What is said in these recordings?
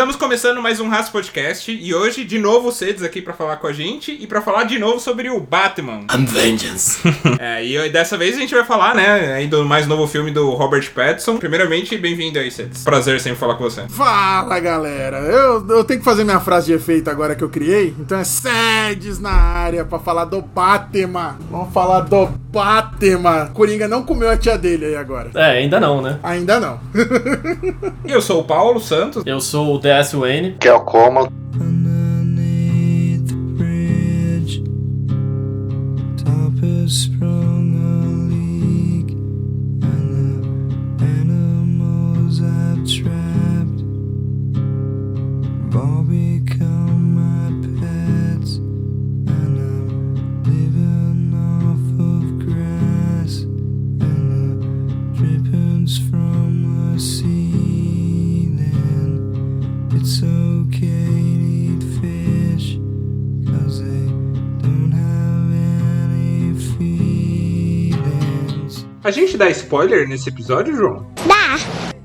Estamos começando mais um Raça Podcast e hoje, de novo, o Cedes aqui pra falar com a gente e pra falar de novo sobre o Batman. I'm vengeance. É, e dessa vez a gente vai falar, né, aí do mais novo filme do Robert Pattinson. Primeiramente, bem-vindo aí, Cedes. Prazer sempre falar com você. Fala galera, eu, eu tenho que fazer minha frase de efeito agora que eu criei, então é Sedes na área pra falar do Batman. Vamos falar do Batman. Coringa não comeu a tia dele aí agora. É, ainda não, né? Ainda não. Eu sou o Paulo Santos. Eu sou o DS Wayne. que é o coma. A gente dá spoiler nesse episódio, João? Dá!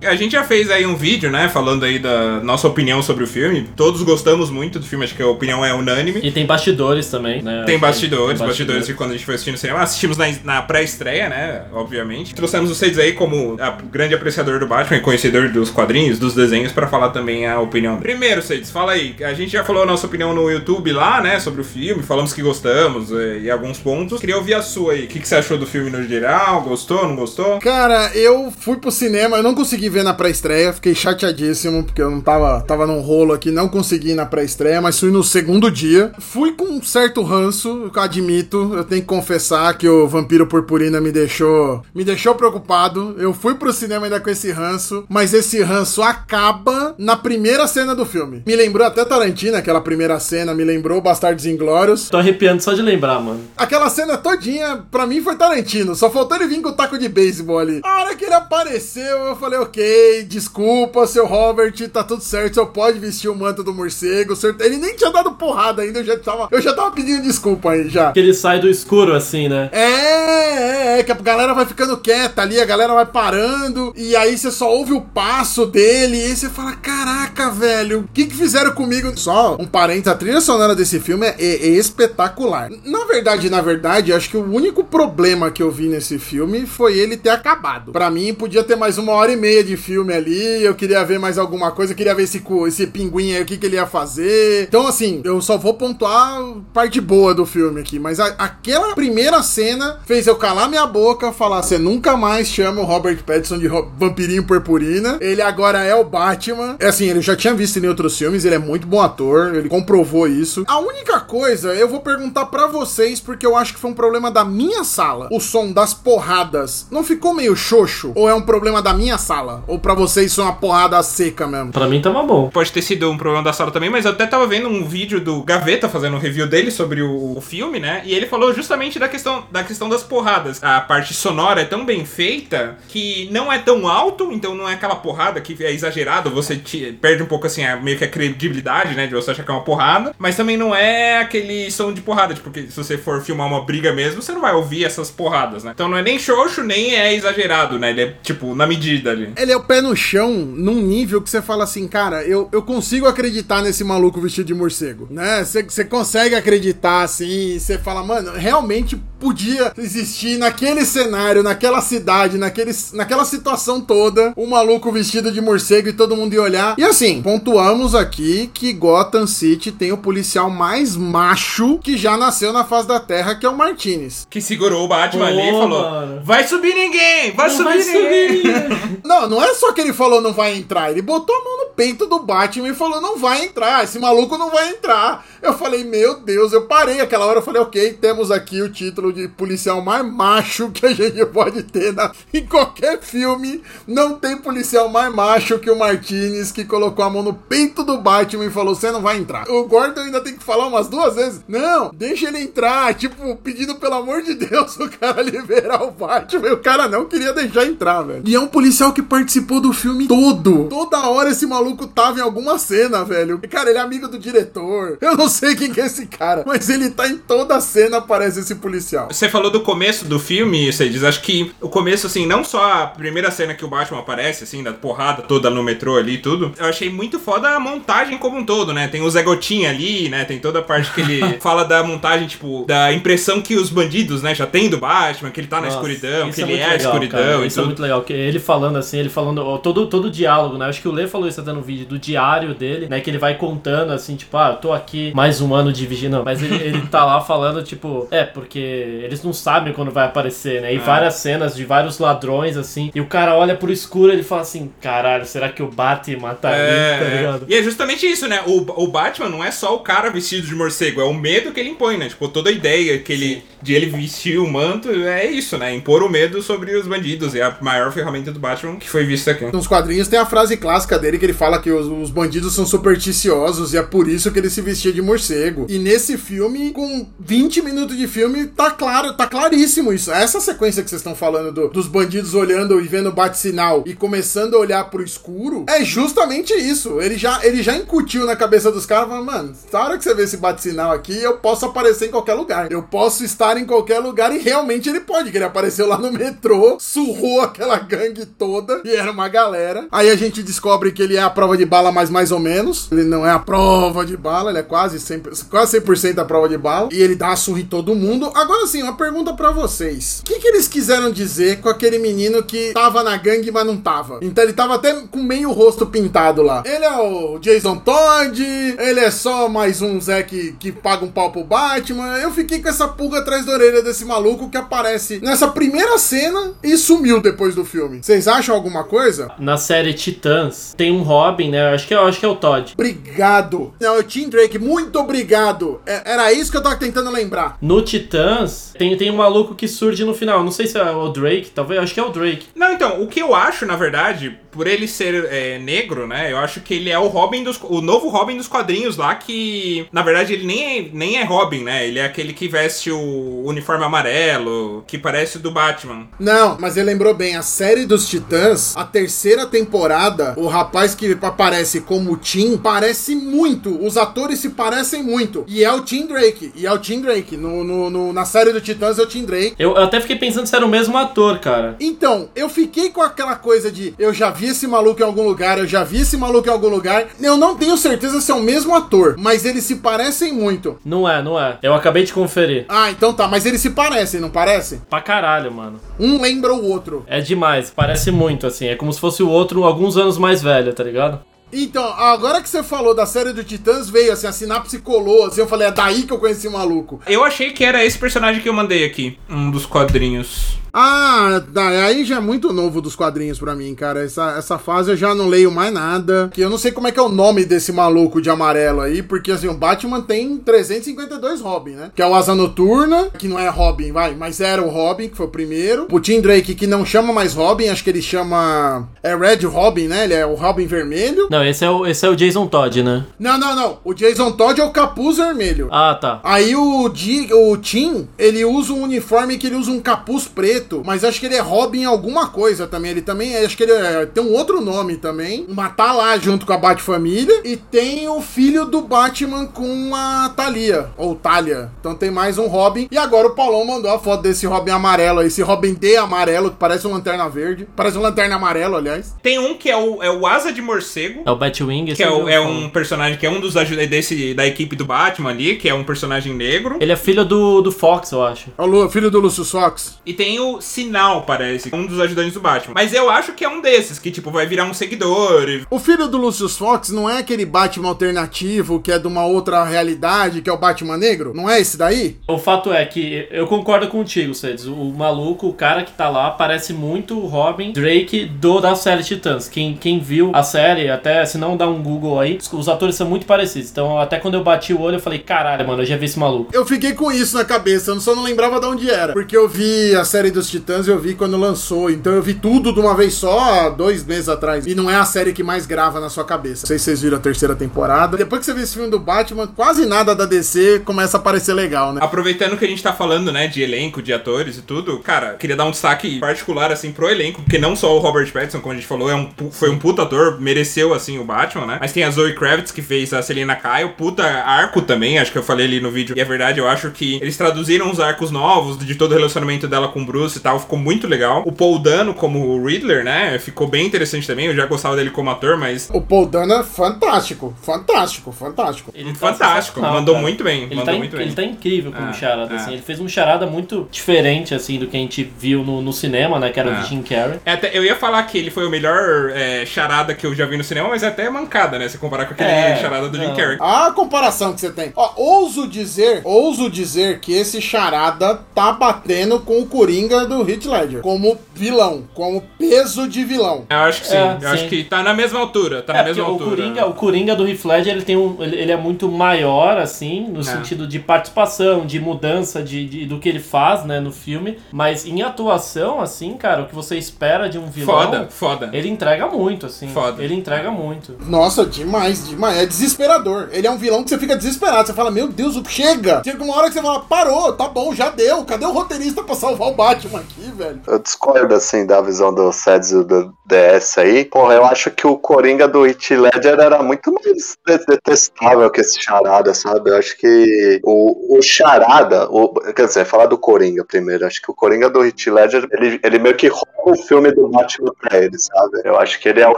A gente já fez aí um vídeo, né, falando aí da nossa opinião sobre o filme. Todos gostamos muito do filme, acho que a opinião é unânime. E tem bastidores também, né? Tem bastidores, Tem bastidores de quando a gente foi assistir no cinema. Assistimos na, na pré-estreia, né? Obviamente. Trouxemos vocês aí como a grande apreciador do Batman e conhecedor dos quadrinhos, dos desenhos, pra falar também a opinião. Primeiro, Seides, fala aí. A gente já falou a nossa opinião no YouTube lá, né? Sobre o filme. Falamos que gostamos eh, e alguns pontos. Queria ouvir a sua aí. O que, que você achou do filme no geral? Gostou, não gostou? Cara, eu fui pro cinema, eu não consegui ver na pré-estreia, fiquei chateadíssimo, porque eu não tava, tava num rolo aqui, não consegui ir na pré-estreia, mas fui no segundo dia. Fui com um certo ranço, eu admito, eu tenho que confessar que o Vampiro Purpurina me deixou, me deixou preocupado. Eu fui pro cinema ainda com esse ranço, mas esse ranço acaba na primeira cena do filme. Me lembrou até Tarantino, aquela primeira cena, me lembrou Bastardos Inglórios. Tô arrepiando só de lembrar, mano. Aquela cena todinha, pra mim, foi Tarantino. Só faltou ele vir com o taco de beisebol ali. A hora que ele apareceu, eu falei, ok, desculpa, seu Robert, tá tudo certo, o senhor pode vestir o manto do morcego. senhor- Ele nem tinha dado porrada ainda, eu já tava, eu já tava pedindo desculpa aí, já. Que ele sai do escuro assim, né? É, é, é, que a galera vai ficando quieta ali, a galera vai parando, e aí você só ouve o passo dele, e aí você fala, caraca, velho, o que que fizeram comigo? Só um parênteses, a trilha sonora desse filme é, é espetacular. Na verdade, na verdade, acho que o único problema que eu vi nesse filme foi ele ter acabado. Pra mim, podia ter mais uma hora e meia de filme ali, eu queria ver mais alguma coisa, eu queria ver esse, esse pinguim aí, o que que ele ia fazer. Então, assim, eu só vou pontuar parte boa do filme aqui, mas a- aquela primeira cena fez eu calar minha boca, falar, você nunca mais chama o Robert Pattinson de Vampirinho Purpurina, ele agora é o Batman. É assim, ele já tinha visto em outros filmes, ele é muito bom ator, ele comprovou isso. A única coisa, eu vou perguntar pra vocês, porque eu acho que foi um problema da minha sala. O som das porradas não ficou meio xoxo? Ou é um problema da minha sala? Ou pra vocês foi uma porrada seca mesmo? Pra mim tava bom. Pode ter sido um problema da sala também, mas eu até tava vendo um vídeo do Gaveta fazendo um review dele sobre o, o filme, né? E ele falou justamente da questão, da questão das porradas. A parte sonora é tão bem feita que não é tão alto, então não é aquela porrada que é exagerado, você te- perde um pouco assim, a- meio que a credibilidade, né? De você achar que é uma porrada, mas também não é aquele som de porrada, tipo, porque se você for filmar uma briga mesmo, você não vai ouvir essas porradas, né? Então não é nem xoxo, nem é exagerado, né? Ele é, tipo, na medida ali. Ele é o pé no chão num nível que você fala assim, cara, eu, eu consigo acreditar nesse maluco vestido de morcego, né? Você consegue acreditar assim, você fala, mano, realmente podia existir naquele cenário, naquela cidade, naquele, naquela situação toda, um maluco vestido de morcego e todo mundo ia olhar. E assim, pontuamos aqui que Gotham City tem o policial mais macho que já nasceu na face da Terra, que é o Martinez. Que segurou o Batman ali e Pô, falou: mano. Vai subir ninguém! Vai Não subir vai ninguém! subir. Não, não é só que ele falou não vai entrar, ele botou a mão no peito do Batman e falou não vai entrar, esse maluco não vai entrar. Eu falei, meu Deus, eu parei aquela hora, eu falei, ok, temos aqui o título de policial mais macho que a gente pode ter na, em qualquer filme. Não tem policial mais macho que o Martinez que colocou a mão no peito do Batman e falou, você não vai entrar. O Gordon ainda tem que falar umas duas vezes, não, deixa ele entrar, tipo, pedindo pelo amor de Deus o cara liberar o Batman. O cara não queria deixar entrar, velho. E é um policial que participou do filme todo. Toda hora esse maluco tava em alguma cena, velho. E, cara, ele é amigo do diretor. Eu não sei quem que é esse cara, mas ele tá em toda a cena, aparece esse policial. Você falou do começo do filme, você diz, acho que o começo, assim, não só a primeira cena que o Batman aparece, assim, da porrada toda no metrô ali e tudo, eu achei muito foda a montagem como um todo, né? Tem o Zé Gotinha ali, né? Tem toda a parte que ele fala da montagem, tipo, da impressão que os bandidos, né, já tem do Batman, que ele tá na Nossa, escuridão, isso que ele muito é a legal, escuridão cara, e Isso é tudo. muito legal, que ele falando assim, ele falando todo, todo o diálogo, né? Acho que o Lê falou isso até no vídeo, do diário dele, né? Que ele vai contando assim, tipo, ah, eu tô aqui mais um ano de vigília. Não, mas ele, ele tá lá falando, tipo, é, porque eles não sabem quando vai aparecer, né? E É. várias cenas de vários ladrões, assim, e o cara olha pro escuro e ele fala assim, caralho, será que o Batman tá ali, tá ligado? E é justamente isso, né? O, o Batman não é só o cara vestido de morcego, é o medo que ele impõe, né? Tipo, toda a ideia que ele, de ele vestir o manto é isso, né? Impor o medo sobre os bandidos. É a maior ferramenta do Batman que foi vista aqui. Nos quadrinhos tem a frase clássica dele que ele fala que os, os bandidos são supersticiosos e é por isso que ele se vestia de morcego. E nesse filme, com 20 minutos de filme, tá claro, tá claríssimo isso. Essa sequência que vocês estão falando do- dos bandidos olhando e vendo bate-sinal e começando a olhar pro escuro, é justamente isso. Ele já, ele já incutiu na cabeça dos caras, falando, mano, na hora que você vê esse bate-sinal aqui, eu posso aparecer em qualquer lugar. Eu posso estar em qualquer lugar e realmente ele pode, que ele apareceu lá no metrô, surrou aquela gangue toda e era uma galera. Aí a gente descobre que ele é a prova de bala, mas mais ou menos. Ele não é a prova de bala, ele é quase 100%, quase 100% a prova de bala. E ele dá a surra em todo mundo. Agora sim, uma pergunta pra vocês. O que, que eles quiseram dizer com aquele menino que tava na gangue, mas não tava? Então ele tava até com meio rosto pintado lá. Ele é o Jason Todd, ele é só mais um Zé que, que paga um pau pro Batman. Eu fiquei com essa pulga atrás da orelha desse maluco que aparece nessa primeira cena e sumiu depois do filme. Vocês acham alguma coisa? Na série Titãs, tem um Robin, né? Acho que, é- acho que é o Todd. Obrigado. Não, o Tim Drake, muito obrigado. É- era isso que eu tava tentando lembrar. No Titãs, tem, tem um maluco que surge no final. Não sei se é o Drake, talvez. Acho que é o Drake. Não, então, o que eu acho, na verdade, por ele ser é, negro, né? Eu acho que ele é o Robin dos. O novo Robin dos quadrinhos lá, que. Na verdade, ele nem é, nem é Robin, né? Ele é aquele que veste o uniforme amarelo, que parece o do Batman. Não, mas ele lembrou bem, a série dos Titãs, a terceira temporada, o rapaz que aparece como Tim, parece muito, os atores se parecem muito. E é o Tim Drake, e é o Tim Drake. No, no- no- na série do Titãs é o Tim Drake. Eu, eu até fiquei pensando se era o mesmo ator, cara. Então, eu fiquei com aquela coisa de eu já vi esse maluco em algum lugar, eu já vi esse maluco em algum lugar. Eu não tenho certeza se é o mesmo ator, mas eles se parecem muito. Não é, não é. Eu acabei de conferir. Ah, então tá, mas eles se parecem, não parece? Pra caralho, mano. Um lembra o outro. É demais. Parece muito, assim. É como se fosse o outro alguns anos mais velho, tá ligado? Então, agora que você falou da série do Titãs, veio assim, a sinapse colou, assim, eu falei, é daí que eu conheci o maluco. Eu achei que era esse personagem que eu mandei aqui, um dos quadrinhos. Ah, tá, aí já é muito novo dos quadrinhos pra mim, cara. Essa, essa fase eu já não leio mais nada. Que eu não sei como é que é o nome desse maluco de amarelo aí, porque assim, o Batman tem 352 Robin, né? Que é o Asa Noturna, que não é Robin, vai, mas era o Robin, que foi o primeiro. O Tim Drake, que não chama mais Robin, acho que ele chama. É Red Robin, né? Ele é o Robin vermelho. Não, esse é o, esse é o Jason Todd, né? Não, não, não. O Jason Todd é o capuz vermelho. Ah, tá. Aí o, Di, o Tim, ele usa um uniforme que ele usa um capuz preto, mas acho que ele é Robin alguma coisa também. Ele também, acho que ele é- tem um outro nome também. Mas tá lá junto com a Bat-Família. E tem o filho do Batman com a Thalia, ou Talia. Então tem mais um Robin. E agora o Paulão mandou a foto desse Robin amarelo aí, esse Robin D amarelo, que parece uma lanterna verde. Parece uma lanterna amarelo, aliás. Tem um que é o, é o Asa de Morcego. É o Batwing. Que é, o- é um personagem que é um dos ajuda desse da equipe do Batman ali, que é um personagem negro. Ele é filho do, do Fox, eu acho. É o Lu- filho do Lucius Fox. E tem o Sinal, parece, um dos ajudantes do Batman. Mas eu acho que é um desses, que tipo, vai virar um seguidor. e- O filho do Lucius Fox não é aquele Batman alternativo que é de uma outra realidade, que é o Batman negro? Não é esse daí? O fato é que eu concordo contigo, Cedes. O maluco, o cara que tá lá, parece muito o Robin Drake do da série Titãs. Quem, quem viu a série, até se não dá um Google aí, os, os atores são muito parecidos. Então, até quando eu bati o olho, eu falei, caralho, mano, eu já vi esse maluco. Eu fiquei com isso na cabeça, eu só não lembrava de onde era. Porque eu vi a série dos Titãs eu vi quando lançou, então eu vi tudo de uma vez só, há dois meses atrás. E não é a série que mais grava na sua cabeça. Não sei se vocês viram a terceira temporada. Depois que você vê esse filme do Batman, quase nada da DC começa a parecer legal, né? Aproveitando que a gente tá falando, né, de elenco, de atores e tudo, cara, queria dar um destaque particular, assim, pro elenco, porque não só o Robert Pattinson, como a gente falou, é um, foi um puta ator, mereceu, assim, o Batman, né? Mas tem a Zoe Kravitz, que fez a Selena Kyle, puta arco também, acho que eu falei ali no vídeo, e é verdade, eu acho que eles traduziram os arcos novos de todo o relacionamento dela com o Bruce e tal, ficou muito legal. O Paul Dano como o Riddler, né, ficou bem interessante também, eu já gostava dele como ator, mas... O Paul Dano é fantástico, fantástico, fantástico. Ele tá Fantástico, mandou cara. muito bem, Ele mandou tá, muito bem. ele tá incrível como Ah, charada, ah. assim. Ele fez um charada muito diferente, assim, do que a gente viu no, no cinema, né? Que era Ah. do Jim Carrey. É, até- eu ia falar que ele foi o melhor é, charada que eu já vi no cinema, mas é até mancada, né? Se comparar com aquele É, charada do Jim não. Carrey. A comparação que você tem. Ó, ouso dizer, ouso dizer que esse charada tá batendo com o Coringa do Heath Ledger. Como vilão, como peso de vilão. Eu acho que sim. É, eu sim. acho que tá na mesma altura. Tá É, na mesma o altura. Coringa, o Coringa do Heath Ledger, ele tem um, ele, ele é muito maior, assim, no sentido de participação, de mudança de, de- do que ele faz, né, no filme. Mas em atuação, assim, cara, o que você espera de um vilão, Foda, foda. ele entrega muito, assim. Foda. Ele entrega muito. Nossa, demais, demais. É desesperador. Ele é um vilão que você fica desesperado. Você fala, meu Deus, chega! Chega uma hora que você fala, parou, tá bom, já deu. Cadê o roteirista pra salvar o Batman aqui, velho? Eu discordo, assim, da visão do e do DS aí. Porra, eu acho que o Coringa do Heath Ledger era muito mais de- detestável que esse Charada, sabe? Eu acho que o, o Charada, o, quer dizer, falar do Coringa primeiro. Acho que o Coringa do Heath Ledger, ele, ele meio que rouba o filme do Batman pra ele, sabe? Eu acho que ele é o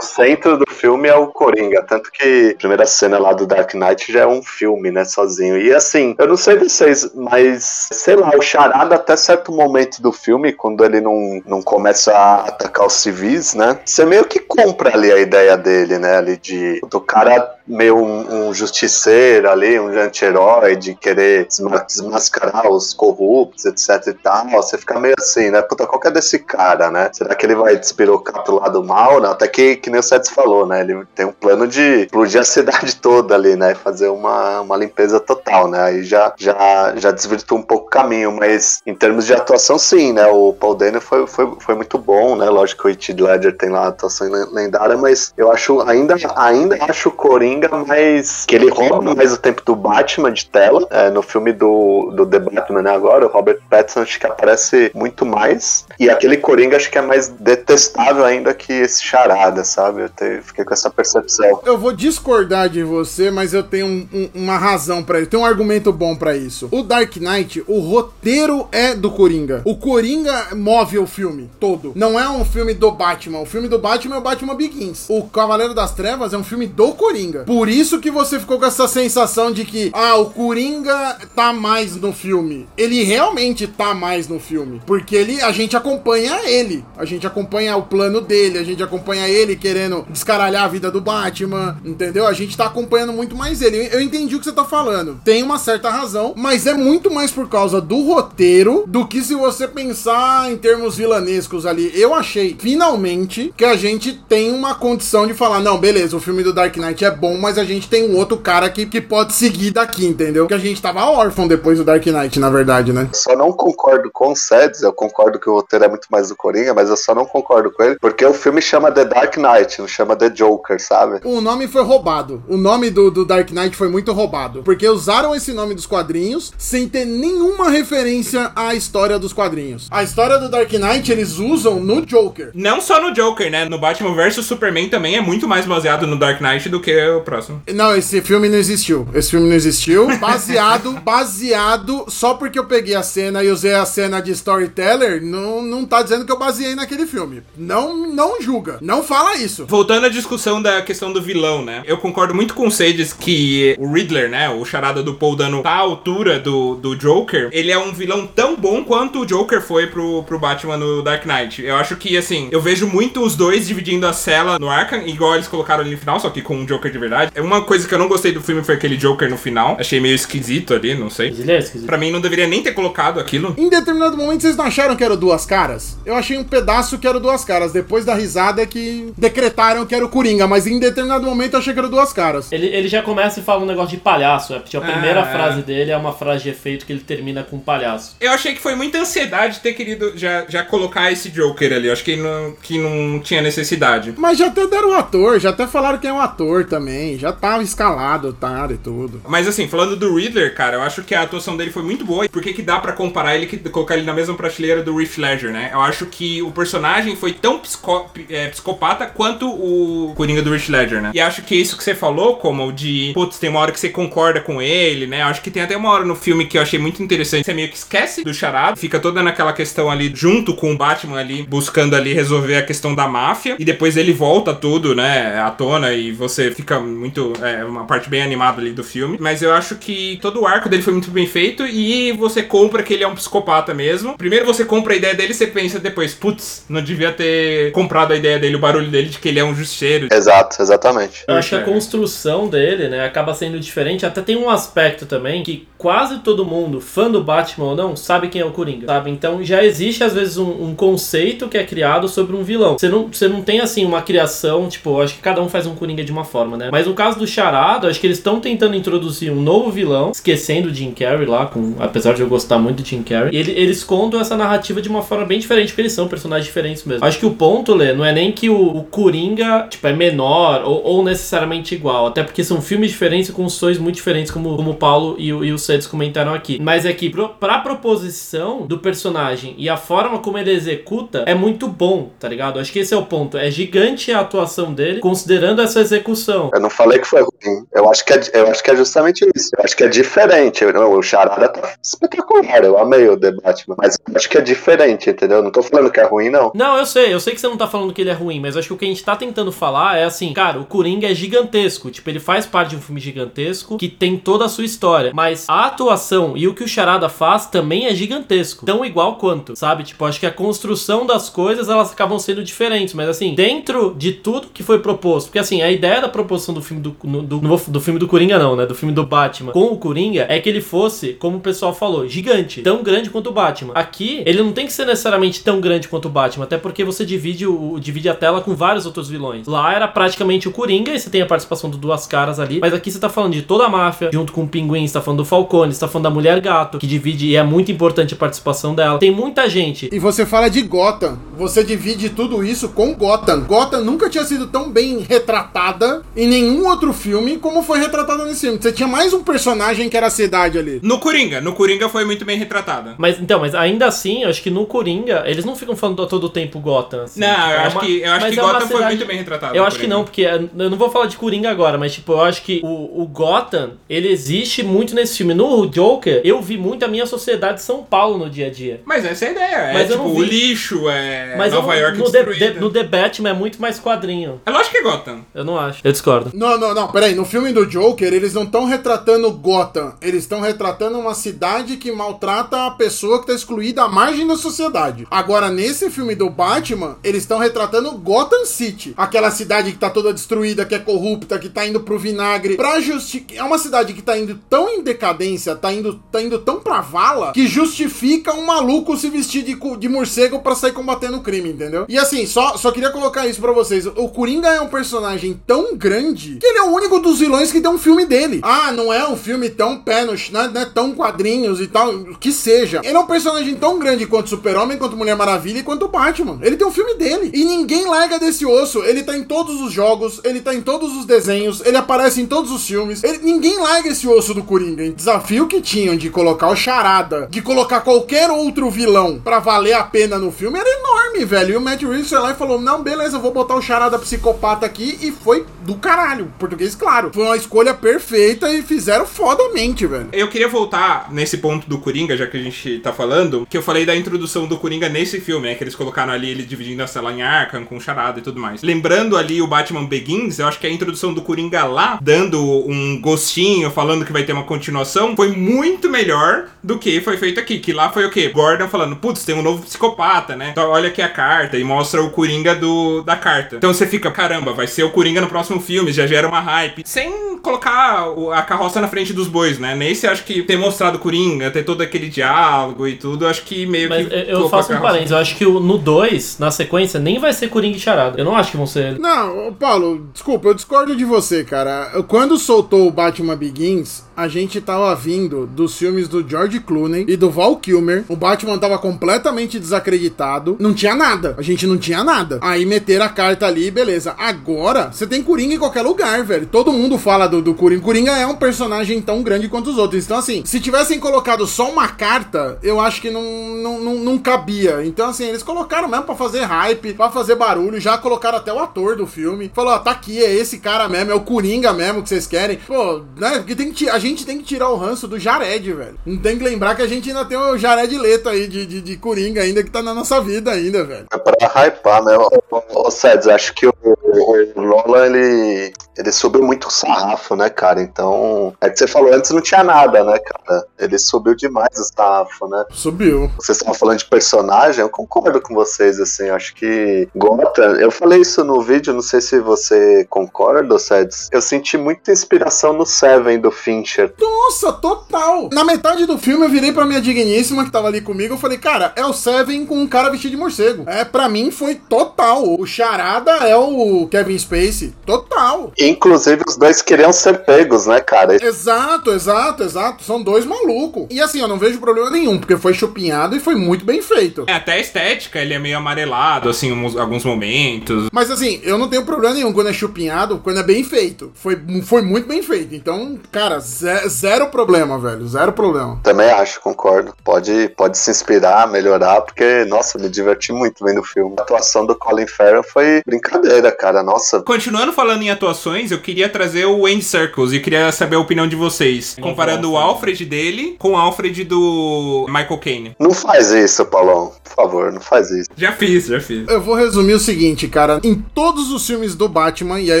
centro do filme, é o Coringa. Tanto que a primeira cena lá do Dark Knight já é um filme, né, sozinho. E assim, eu não sei vocês, mas sei lá, o Charada até certo momento do filme, quando ele não, não começa a atacar os civis, né? Você meio que compra ali a ideia dele, né? Ali de do cara meio um, um justiceiro ali, um anti-herói, de querer desma- desmascarar os corruptos, etc e tal. Você fica meio assim, né? Puta, qual que é desse cara, né? Será que ele vai despirocar pro lado mal? Né? Até que, que nem o Sets falou, né? Ele tem um plano de explodir a cidade toda ali, né? Fazer uma, uma limpeza total, né? Aí já, já, já desvirtua um pouco o caminho, mas em termos de atuação, sim, né? O Paul Dano foi, foi, foi muito bom, né? Lógico que o Heath Ledger tem lá atuação len- lendária, mas eu acho, ainda, ainda acho o Coringa mais, que ele rouba mais o tempo do Batman de tela, é, no filme do, do The Batman, né? Agora, o Robert Pattinson acho que aparece muito mais, e aquele Coringa acho que é mais detestável ainda que esse charada, sabe? Eu te- fiquei com essa percepção. Eu vou discordar de você, mas eu tenho um- um- uma razão pra isso. Tem um argumento bom pra isso. O Dark Knight, o roteiro é do Coringa. O Coringa move o filme todo. Não é um filme do Batman. O filme do Batman é o Batman Begins. O Cavaleiro das Trevas é um filme do Coringa. Por isso que você ficou com essa sensação de que, ah, o Coringa tá mais no filme. Ele realmente tá mais no filme. Porque ele, a gente acompanha ele. A gente acompanha o plano dele, a gente acompanha ele querendo descaralhar a vida do Batman, entendeu? A gente tá acompanhando muito mais ele. Eu entendi o que você tá falando. Tem uma certa razão, mas é muito mais por causa do roteiro do que se você pensar em termos vilanescos ali. Eu achei, finalmente, que a gente tem uma condição de falar: não, beleza, o filme do Dark Knight é bom, mas a gente tem um outro cara que, que pode seguir daqui, entendeu? Que a gente tava órfão depois do Dark Knight, na verdade, né? Só não concordo com o Seds, eu concordo que o roteiro é muito mais do Coringa, mas eu só não concordo com ele, porque o filme chama The Dark Knight, não chama The Joker, sabe? O nome foi roubado. O nome do, do Dark Knight foi muito roubado. Porque usaram esse nome dos quadrinhos sem ter nenhuma referência à história dos quadrinhos. A história do Dark Knight eles usam no Joker. Não só no Joker, né? No Batman vs Superman também é muito mais baseado no Dark Knight do que o próximo. Não, esse filme não existiu. Esse filme não existiu. Baseado, baseado, só porque eu peguei a cena e usei a cena de storyteller, não, não tá dizendo que eu baseei naquele filme. Não, não julga. Não fala isso. Voltando à discussão da questão do vilão, né? Eu concordo muito com o Sades que o Riddler, né? O charada do Paul Dano tá à altura do, do Joker. Ele é um vilão tão bom quanto o Joker foi pro, pro Batman no Dark Knight. Eu acho que, assim, eu vejo muito os dois dividindo a cela no Arkham, igual eles colocaram ali no final, só que com um Joker de verdade. É Uma coisa que eu não gostei do filme foi aquele Joker no final. Achei meio esquisito ali, não sei. Ele é esquisito. Pra mim, não deveria nem ter colocado aquilo. Em determinado momento, vocês não acharam que era Duas Caras? Eu achei um pedaço que era Duas Caras. Depois da risada é que decretaram que era o Coringa. Mas em determinado momento, eu achei que era Duas Caras. Ele, ele já começa e fala um negócio de palhaço. É, porque a primeira Ah, é. frase dele é uma frase de efeito que ele termina com palhaço. Eu achei que foi muita ansiedade ter querido já, já colocar esse Joker ali. Eu acho que não, que não tinha necessidade. Mas já até deram o ator, já até falaram que é um ator também. Já tava escalado, tá, e tudo. Mas assim, falando do Riddler, cara, eu acho que a atuação dele foi muito boa. Por que que dá pra comparar ele, que colocar ele na mesma prateleira do Heath Ledger, né? Eu acho que o personagem foi tão psico- é, psicopata quanto o Coringa do Heath Ledger, né? E acho que isso que você falou, como de, putz, tem uma hora que você concorda com ele, né? Eu acho que tem até uma hora no filme que eu achei muito interessante. Você meio que esquece do charado, fica toda naquela questão ali, junto com o Batman ali, buscando ali resolver a questão da máfia. E depois ele volta tudo, né, à tona e você fica muito. É uma parte bem animada ali do filme. Mas eu acho que todo o arco dele foi muito bem feito e você compra que ele é um psicopata mesmo. Primeiro você compra a ideia dele e você pensa depois, putz, não devia ter comprado a ideia dele, o barulho dele de que ele é um justiceiro. Exato, exatamente. Eu acho que a É. construção dele, né, acaba sendo diferente. Até tem um aspecto também que quase todo mundo, fã do Batman ou não, sabe quem é o Coringa, sabe? Então já existe às vezes um, um conceito que é criado sobre um vilão. Você não, você não tem assim uma criação, tipo, eu acho que cada um faz um Coringa de uma forma, né? Mas no caso do Charada, eu acho que eles estão tentando introduzir um novo vilão, esquecendo o Jim Carrey lá, com, apesar de eu gostar muito do Jim Carrey. Ele- eles contam essa narrativa de uma forma bem diferente, porque eles são personagens diferentes mesmo. Acho que o ponto, Lê, não é nem que o, o Coringa, tipo, é menor ou, ou necessariamente igual, até porque são filmes diferentes e construções muito diferentes, como, como o Paulo e o, e o Cedes comentaram aqui. Mas é que pro, pra proposição do personagem e a forma como ele executa é muito bom, tá ligado? Acho que esse é o ponto. É gigante a atuação dele, considerando essa execução. Eu não falei que foi ruim. Eu acho que é, eu acho que é justamente isso. Eu acho que é diferente. O Charada tá espetacular. Eu amei o Batman. Mas eu acho que é diferente, entendeu? Não tô falando que é ruim, não. Não, eu sei, eu sei que você não tá falando que ele é ruim, mas acho que o que a gente tá tentando falar é assim, cara, o Coringa é gigantesco, tipo, ele faz parte de um filme gigantesco que tem toda a sua história, mas a atuação e o que o Charada faz também é gigantesco, tão igual quanto, sabe? Tipo, acho que a construção das coisas, elas acabam sendo diferentes, mas assim, dentro de tudo que foi proposto, porque assim, a ideia da proposição do filme do, no- do, vou- do filme do Coringa não, né, do filme do Batman com o Coringa é que ele fosse, como o pessoal falou, gigante, tão grande quanto o Batman. Aqui, ele não tem que ser necessariamente tão grande quanto o Batman, até porque você divide, o, divide a tela com vários outros vilões. Lá era praticamente o Coringa e você tem a participação do Duas Caras ali, mas aqui você tá falando de toda a máfia, junto com o Pinguim, você tá falando do Falcone, você tá falando da Mulher Gato, que divide e é muito importante a participação dela. Tem muita gente. E você fala de Gotham. Você divide tudo isso com Gotham. Gotham nunca tinha sido tão bem retratada em nenhum outro filme como foi retratada nesse filme. Você tinha mais um personagem que era a cidade ali. No Coringa, no Coringa foi muito bem retratada. Mas então, mas ainda assim, eu acho que no Coringa, eles não ficam falando todo tempo Gotham. assim. Não, Tipo, eu é acho uma- que, eu acho mas que é Gotham foi cidade- muito bem retratado. Eu acho que não, porque é, eu não vou falar de Coringa agora, mas tipo, eu acho que o, o Gotham, ele existe muito nesse filme. No Joker, eu vi muito a minha sociedade de São Paulo no dia a dia. Mas essa é a ideia. Mas é eu não tipo, o lixo, é Mas Nova eu, York no, The, destruída. The- no The Batman é muito mais quadrinho. É lógico que é Gotham. Eu não acho. Eu discordo. Não, não, não, peraí. No filme do Joker, eles não estão retratando Gotham. Eles estão retratando uma cidade que maltrata a pessoa que tá excluída à margem da sociedade. Agora, nesse filme do Batman, eles estão retratando Gotham City. Aquela cidade que tá toda destruída, que é corrupta, que tá indo pro vinagre. Pra justificar. É uma cidade que tá indo tão em decadência, tá indo, tá indo tão pra vala, que justifica um maluco se vestir de, de morcego pra sair combatendo o crime, entendeu? E assim, só, só queria colocar isso pra vocês. O Coringa é um personagem tão grande que ele é o único dos vilões que tem um filme dele. Ah, não é um filme tão pé no ch- não é, não é tão quadrinhos e tal, que seja. Ele é um personagem tão grande quanto Super-Homem, quanto Mulher Maravilha e quanto Batman. Ele tem um filme dele. E ninguém larga desse osso. Ele tá em todos os jogos, ele tá em todos os desenhos, ele aparece em todos os filmes. Ele- ninguém larga esse osso do Coringa. Desafio que tinham de colocar o Charada, de colocar qualquer outro vilão pra valer a pena no filme era enorme, velho. E o Matt Reeves foi lá e falou: Não, beleza, vou botar o Charada psicopata aqui. E foi do caralho. Português, claro. Foi uma escolha perfeita e fizeram fodamente, velho. Eu queria voltar nesse ponto do Coringa, já que a gente tá falando, que eu falei da introdução do Coringa nesse filme, né? Que eles colocaram ali ele dividindo a cela em Arkham com charada e tudo mais. Lembrando ali o Batman Begins, eu acho que a introdução do Coringa lá, dando um gostinho, falando que vai ter uma continuação, foi muito melhor do que foi feito aqui. Que lá foi o quê? Gordon falando, putz, tem um novo psicopata, né? Então olha aqui a carta e mostra o Coringa do, da carta. Então você fica, caramba, vai ser o Coringa no próximo filme, já gera uma hype. Sem colocar a carroça na frente dos bois, né? Nesse acho que ter mostrado o Coringa, ter todo aquele diálogo e tudo, acho que meio Mas que. eu- faço um parênteses, eu acho que o- no 2, na sequência, nem vai ser Coringa e Charada. Eu não acho que vão ser ele. Não, Paulo, desculpa, eu discordo de você, cara. Quando soltou o Batman Begins, a gente tava vindo dos filmes do George Clooney e do Val Kilmer. O Batman tava completamente desacreditado. Não tinha nada. A gente não tinha nada. Aí meteram a carta ali, beleza. Agora, você tem Coringa em qualquer lugar, velho. Todo mundo fala do, do Coringa. Coringa é um personagem tão grande quanto os outros. Então, assim, se tivessem colocado só uma carta, eu acho que não, não, não, não cabia. Então, assim, eles colocaram mesmo pra fazer hype, pra fazer barulho. Já colocaram até o ator do filme. Falou, ó, tá aqui, é esse cara mesmo, é o Coringa mesmo que vocês querem. Pô, né? Porque tem que, a gente tem que tirar o ranço do Jared, velho. Não tem que lembrar que a gente ainda tem o Jared Leto aí de, de, de Coringa ainda, que tá na nossa vida ainda, velho. É pra hypar, né? Ô, Ceds, acho que o, o Lola, ele, ele subiu muito o sarrafo, né, cara? Então, é que você falou antes não tinha nada, né, cara? Ele subiu demais o sarrafo, né? Subiu. Vocês estavam falando de personagem, eu concordo com vocês, assim, acho que Gotham, eu falei isso no vídeo, não sei se você concorda, Ceds. Eu senti muita inspiração no Seven do Fincher. Nossa, total. Na metade do filme eu virei pra minha digníssima que tava ali comigo, eu falei, cara, é o Seven com um cara vestido de morcego. É, pra mim foi total. O Charada é o Kevin Spacey. Total. Inclusive, os dois queriam ser pegos, né, cara? Exato, exato, exato. São dois malucos. E assim, eu não vejo problema nenhum, porque foi chupinhado e foi muito bem feito. É, até a estética, ele é meio amarelado, assim, uns- alguns momentos. Mas assim, eu não tenho problema nenhum quando é chupinhado, quando é bem feito. Foi, foi muito bem feito. Então, cara, ze- zero problema, velho. Zero problema. Também acho, concordo. Pode, pode se inspirar, melhorar, porque, nossa, me diverti muito vendo o filme. A atuação do Colin Farrell foi brincadeira, cara. Nossa, Continuando falando em atuações, eu queria trazer o Andy Serkis e queria saber a opinião de vocês. Comparando o Alfred dele com o Alfred do Michael Caine. não faz isso, Paulão. Por favor, não faz isso. Já fiz, já fiz. Eu vou resumir o seguinte, cara. Em todos os filmes do Batman, e aí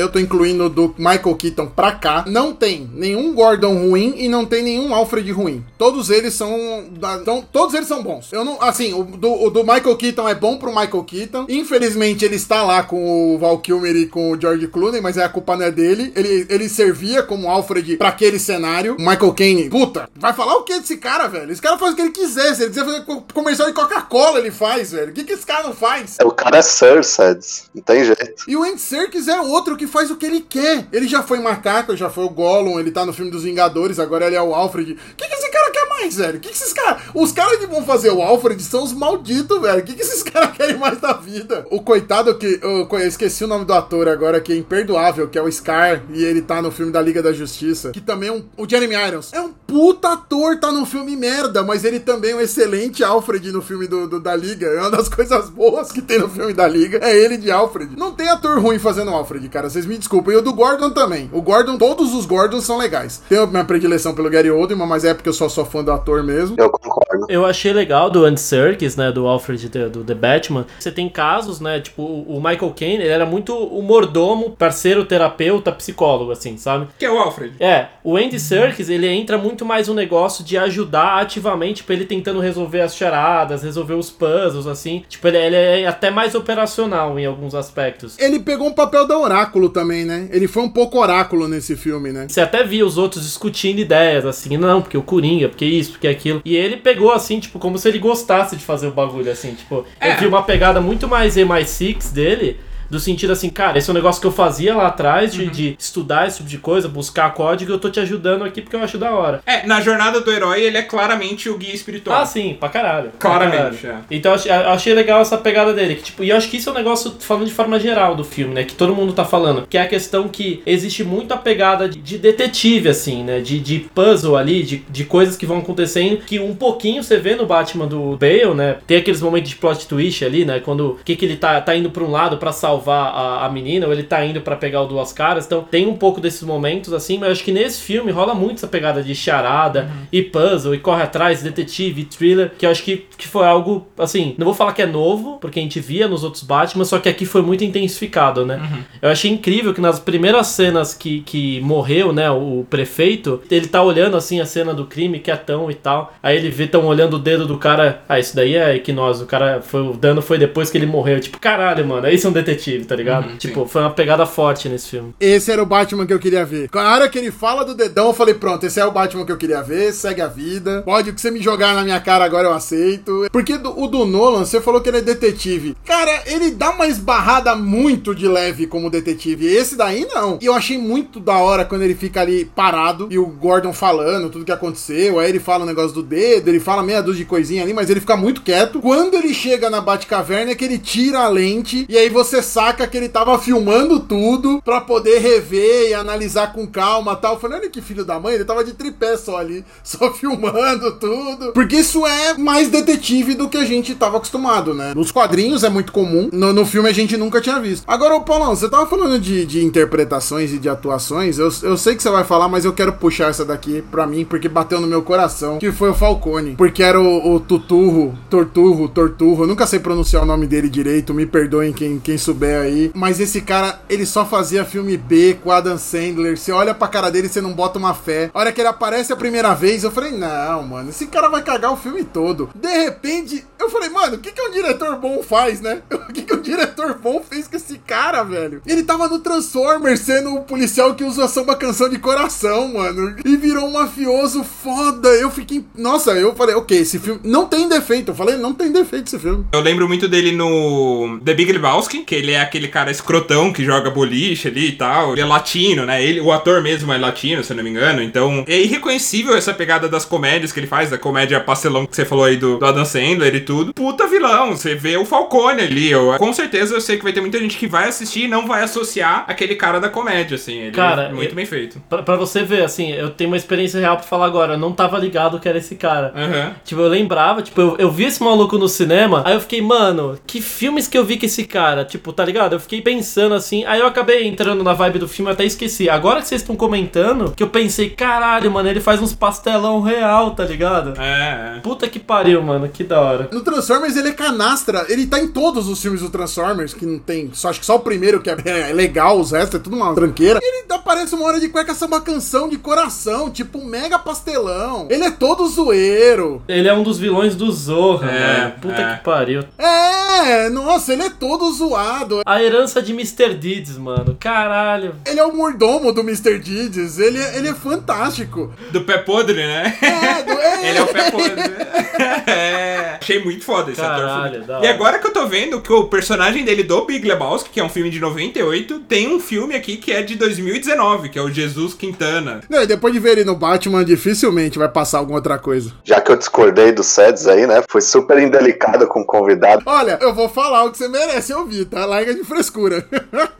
eu tô incluindo do Michael Keaton pra cá, não tem nenhum Gordon ruim e não tem nenhum Alfred ruim. Todos eles são. da- Então, todos eles são bons. Eu não. Assim, o do, o do Michael Keaton é bom pro Michael Keaton. Infelizmente, ele está lá com o Val Kilmer e com o George Clooney, mas a culpa não é dele. Ele, ele servia como Alfred pra aquele cenário. Michael Caine, puta, vai falar o que desse cara, velho? Esse cara faz o que ele quiser. Se ele quiser fazer co- comercial de Coca-Cola, ele faz, velho. O que, que esse cara não faz? O cara é Sir, Ceds. Não tem jeito. E o Andy Serkis é outro que faz o que ele quer. Ele já foi macaco, já foi o Gollum, ele tá no filme dos Vingadores, agora ele é o Alfred. O que, que esse mais, velho? O que, que esses caras. Os caras que vão fazer o Alfred são os malditos, velho. O que, que esses caras querem mais da vida? O coitado que. Eu, eu esqueci o nome do ator agora, que é imperdoável, que é o Scar, e ele tá no filme da Liga da Justiça. Que também é um. O Jeremy Irons. É um puta ator, tá num filme merda, mas ele também é um excelente Alfred no filme do, do- da Liga. É uma das coisas boas que tem no filme da Liga. É ele de Alfred. Não tem ator ruim fazendo Alfred, cara. Vocês me desculpem. E o do Gordon também. O Gordon, todos os Gordons são legais. Tenho minha predileção pelo Gary Oldman, mas é porque eu só sou fã do ator mesmo. Eu concordo. Eu achei legal do Andy Serkis, né, do Alfred do The Batman. Você tem casos, né, tipo o o Michael Caine, ele era muito o mordomo, parceiro, terapeuta, psicólogo, assim, sabe? Que é o Alfred. É, o Andy Serkis, ele entra muito mais no negócio de ajudar ativamente, tipo, ele tentando resolver as charadas, resolver os puzzles, assim. Tipo, ele, ele é até mais operacional em alguns aspectos. Ele pegou um papel da oráculo também, né? Ele foi um pouco oráculo nesse filme, né? Você até via os outros discutindo ideias, assim, não, porque o Coringa, porque isso, porque aquilo. E ele pegou, assim, tipo, como se ele gostasse de fazer o bagulho, assim, tipo, É. eu vi uma pegada muito mais MI6 dele. Do sentido assim, cara, esse é um negócio que eu fazia lá atrás, de, de estudar esse tipo de coisa, buscar código, eu tô te ajudando aqui porque eu acho da hora. É, na jornada do herói, ele é claramente o guia espiritual. Ah, sim, pra caralho. Pra Claramente, caralho. é. Então eu achei, eu achei legal essa pegada dele. Que, tipo, e eu acho que isso é um negócio, falando de forma geral do filme, né? Que todo mundo tá falando. Que é a questão que existe muito a pegada de, de detetive, assim, né? De, de puzzle ali, de, de coisas que vão acontecendo. Que um pouquinho você vê no Batman do Bale, né? Tem aqueles momentos de plot twist ali, né? Quando o que, que ele tá, tá indo pra um lado pra salvar salvar a, a menina, ou ele tá indo pra pegar o Duas Caras. Então tem um pouco desses momentos assim, mas acho que nesse filme rola muito essa pegada de charada e puzzle, e corre atrás, detetive, e thriller, que eu acho que, que foi algo, assim, não vou falar que é novo, porque a gente via nos outros Batman, só que aqui foi muito intensificado, né? Eu achei incrível que nas primeiras cenas que, que morreu, né, o prefeito, ele tá olhando assim a cena do crime, quietão e tal. Aí ele vê, tão olhando o dedo do cara. Ah, isso daí é hipnose. O cara foi. O dano foi depois que ele morreu. Tipo, caralho, mano. Aí é um detetive, tá ligado? Uhum, tipo, foi uma pegada forte nesse filme. Esse era o Batman que eu queria ver. Na hora que ele fala do dedão, eu falei, pronto, esse é o Batman que eu queria ver, segue a vida. Pode o que você me jogar na minha cara agora eu aceito. Porque do- o do Nolan, você falou que ele é detetive. Cara, ele dá uma esbarrada muito de leve como detetive. Esse daí não. E eu achei muito da hora quando ele fica ali parado e o Gordon falando tudo que aconteceu. Aí ele fala o negócio do dedo, ele fala meia dúzia de coisinha ali, mas ele fica muito quieto. Quando ele chega na Batcaverna é que ele tira a lente e aí você saca que ele tava filmando tudo pra poder rever e analisar com calma tal. Eu falei, olha que filho da mãe, ele tava de tripé só ali, só filmando tudo. Porque isso é mais detetive do que a gente tava acostumado, né? Nos quadrinhos é muito comum, no, no filme a gente nunca tinha visto. Agora, ô Paulão, você tava falando de, de interpretações e de atuações, eu, eu sei que você vai falar, mas eu quero puxar essa daqui pra mim, porque bateu no meu coração, que foi o Falcone. Porque era o, o Tuturro, Torturro, Torturro, eu nunca sei pronunciar o nome dele direito, me perdoem quem, quem souber aí. Mas esse cara, ele só fazia filme B com Adam Sandler, você olha pra cara dele e você não bota uma fé. A hora que ele aparece a primeira vez, eu falei, não, mano, esse cara vai cagar o filme todo. De repente, eu falei, mano, o que, que um diretor bom faz, né? O que, que um diretor bom fez com esse cara, velho? Ele tava no Transformers sendo o policial que usa samba canção de coração, mano. E virou um mafioso foda. Eu fiquei. Nossa, eu falei, ok, esse filme não tem defeito. Eu falei, não tem defeito esse filme. Eu lembro muito dele no The Big Lebowski, que ele é aquele cara escrotão que joga boliche ali e tal. Ele é latino, né? Ele, o ator mesmo é latino, se eu não me engano. Então, é irreconhecível essa pegada das comédias que ele faz, da comédia pastelão que você falou aí do, do Adam Sandler e tudo. Puta vilão, você vê o Falcone ali. Eu, com certeza eu sei que vai ter muita gente que vai assistir e não vai associar aquele cara da comédia, assim. Ele Cara, é muito eu- bem feito. Pra, pra você ver, assim, eu tenho uma experiência real pra falar agora. Eu não tava ligado que era esse cara. Aham. Tipo, eu lembrava, tipo, eu, eu vi esse maluco no cinema, aí eu fiquei, mano, que filmes que eu vi com esse cara? Tipo, tá ligado? Eu fiquei pensando assim, aí eu acabei entrando na vibe do filme e até esqueci. Agora que vocês estão comentando, que eu pensei, caralho, mano, ele faz uns pastelão real, tá ligado? É, é. Puta que pariu, mano, que da hora. No Transformers ele é canastra, ele tá em todos os filmes do Transformers, que não tem. Só, acho que só o primeiro que é, é legal, os restos é tudo uma tranqueira. Ele aparece uma hora de cueca samba canção de coração, tipo um mega pastelão. Ele é todo zoeiro. Ele é um dos vilões do Zorra, É, mano. Puta é. que pariu. É, nossa, ele é todo zoado. A herança de Mr. Deeds, mano. Caralho. Ele é o mordomo do Mr. Deeds, ele, é- ele é fantástico. Do pé podre, né? É, do- é. Ele é o pé podre. é. Achei muito foda esse Caralho, ator. E agora que eu tô vendo que o personagem dele do Big Lebowski, que é um filme de 98, tem um filme aqui que é de 2019, que é o Jesus Quintana. Não, e depois de ver ele no Batman, dificilmente vai passar alguma outra coisa. Já que eu discordei do Seds aí, né? Fui super indelicado com o convidado. Olha, eu vou falar o que você merece ouvir, tá? Larga de frescura.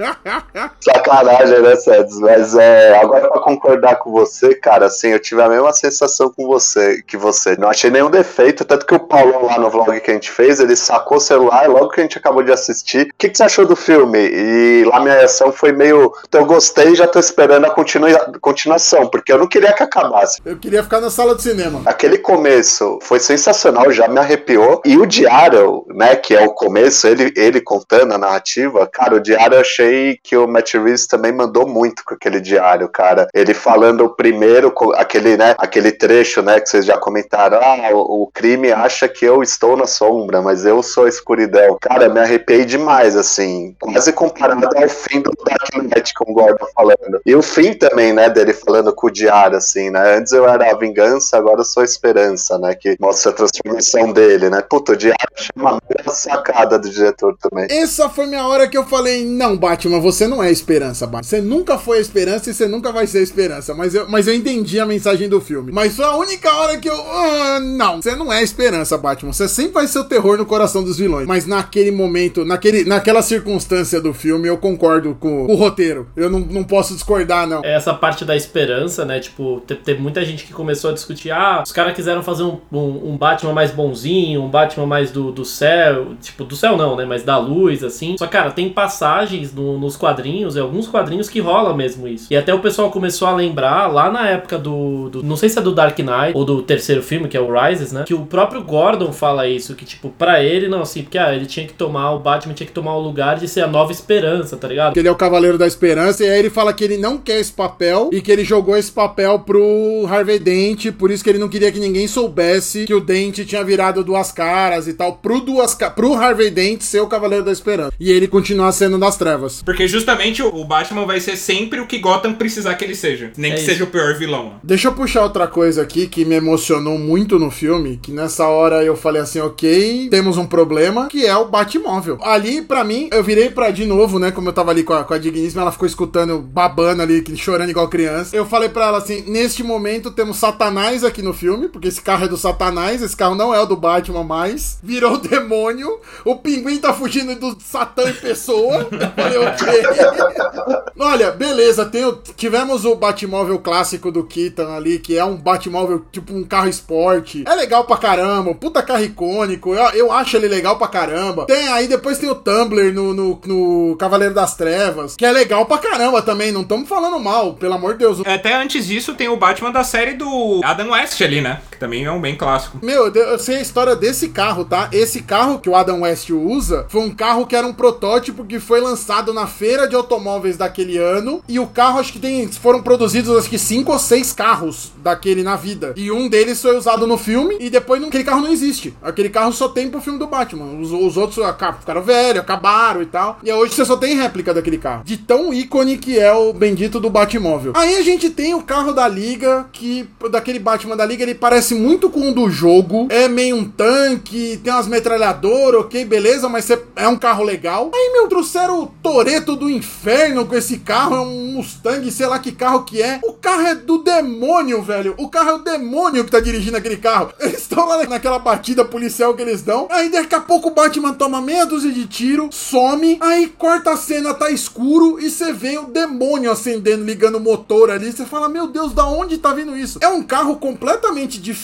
Sacanagem, né, Seds? Mas é, agora pra concordar com você, cara, assim, eu tive a mesma sensação com você, que você. Não achei nenhum defeito, tanto que o Paulão lá no vlog que a gente fez, ele sacou o celular logo que a gente acabou de assistir. O que, que você achou do filme? E lá minha reação foi meio. Eu gostei e já tô esperando a continua- continuação, porque eu não queria que acabasse. eu queria ficar na sala de cinema. Aquele começo foi sensacional, já me arrepiou. E o diário, né, que é o começo, ele, ele contando a narrativa, cara, o diário eu achei que o Matt Reeves também mandou muito com aquele diário, cara. Ele falando o primeiro, aquele, né, aquele trecho, né, que vocês já comentaram, ah, o, o crime acha que eu estou na sombra, mas eu sou a escuridão. Cara, me arrepiei demais, assim, quase comparado ao fim do Dark Knight com o Gordon falando. E o fim também, né, dele falando com o diário, assim, né, antes eu era a vingança, agora eu sou a esperança, né, que mostra a transformação dele, né. Puta, o diário uma mega sacada do diretor também. Essa foi minha hora que eu falei: não, Batman, você não é a esperança, Batman. Você nunca foi a esperança e você nunca vai ser a esperança. Mas eu, mas eu entendi a mensagem do filme. Mas foi a única hora que eu. ah, não, você não é a esperança, Batman. Você sempre vai ser o terror no coração dos vilões. Mas naquele momento, naquele, naquela circunstância do filme, eu concordo com o roteiro. Eu não, não posso discordar, não. Essa parte da esperança, né? Tipo, te- teve muita gente que começou a discutir: ah, os caras quiseram fazer um, um, um Batman mais bonzinho, um Batman mais do, do céu. Tipo, do céu não, né? Mas da luz, assim. Só cara, tem passagens no- nos quadrinhos, e alguns quadrinhos que rola mesmo isso. E até o pessoal começou a lembrar lá na época do, do- Não sei se é do Dark Knight ou do terceiro filme, que é o Rises, né? Que o próprio Gordon fala isso, que, tipo, pra ele, não, assim, porque ah, ele tinha que tomar, o Batman tinha que tomar o lugar de ser a nova esperança, tá ligado? Que ele é o Cavaleiro da Esperança, e aí ele fala que ele não quer esse papel e que ele jogou esse papel pro Harvey Dent, por isso que ele não queria que ninguém soubesse que o Dent tinha virado duas caras e tal, pro, duas ca... pro Harvey Dent ser o Cavaleiro da Esperança. E ele continuar sendo das trevas. Porque justamente o o Batman vai ser sempre o que Gotham precisar que ele seja. Nem É que isso. seja o pior vilão. Deixa eu puxar outra coisa aqui que me emocionou muito no filme, que nessa hora eu falei assim, ok, temos um problema, que é o Batmóvel. Ali, pra mim, eu virei pra, de novo, né, como eu tava ali com a, com a Digníssima, ela ficou escutando, babando ali, chorando igual criança. Eu falei pra ela assim, neste momento temos Satanás aqui no filme, porque esse carro é do Satanás, esse carro não é o do Batman mais, virou o demônio, o pinguim tá fugindo do Satã em pessoa. Eu falei, ok. Olha, beleza, tem o- tivemos o Batmóvel clássico do Keaton ali, que é um Batmóvel tipo um carro esporte. É legal pra caramba, puta carro icônico, eu, eu acho ele legal pra caramba. Tem aí, depois tem o Tumblr no, no, no Cavaleiro das Trevas, que é legal pra caramba também, não estamos falando mal, pelo amor de Deus. Até antes disso tem o Batman da série do Adam West ali, né? Que também é um bem clássico. Meu, eu sei a história desse carro, tá? Esse carro que o Adam West usa foi um carro que era um protótipo que foi lançado na feira de automóveis daquele ano. E o carro, acho que tem. Foram produzidos, acho que cinco ou seis carros daquele na vida. E um deles foi usado no filme. E depois não- aquele carro não existe. Aquele carro só tem pro filme do Batman. Os, os outros ficaram velhos, acabaram e tal. E hoje você só tem réplica daquele carro. De tão ícone que é o bendito do Batmóvel. Aí a gente tem o carro da Liga, que daquele Batman da Liga, ele parece muito com o do jogo. É meio um tanque, tem umas metralhadoras, ok, beleza, mas é um carro legal. Aí, meu, trouxeram o Toreto do inferno com esse carro, é um Mustang, sei lá que carro que é. O carro é do demônio, velho. O carro é o demônio que tá dirigindo aquele carro. Eles estão lá naquela batida policial que eles dão. Aí daqui a pouco o Batman toma meia dúzia de tiro, some, aí corta a cena, tá escuro e você vê o demônio acendendo, ligando o motor ali. Você fala, meu Deus, da onde tá vindo isso? É um carro completamente diferente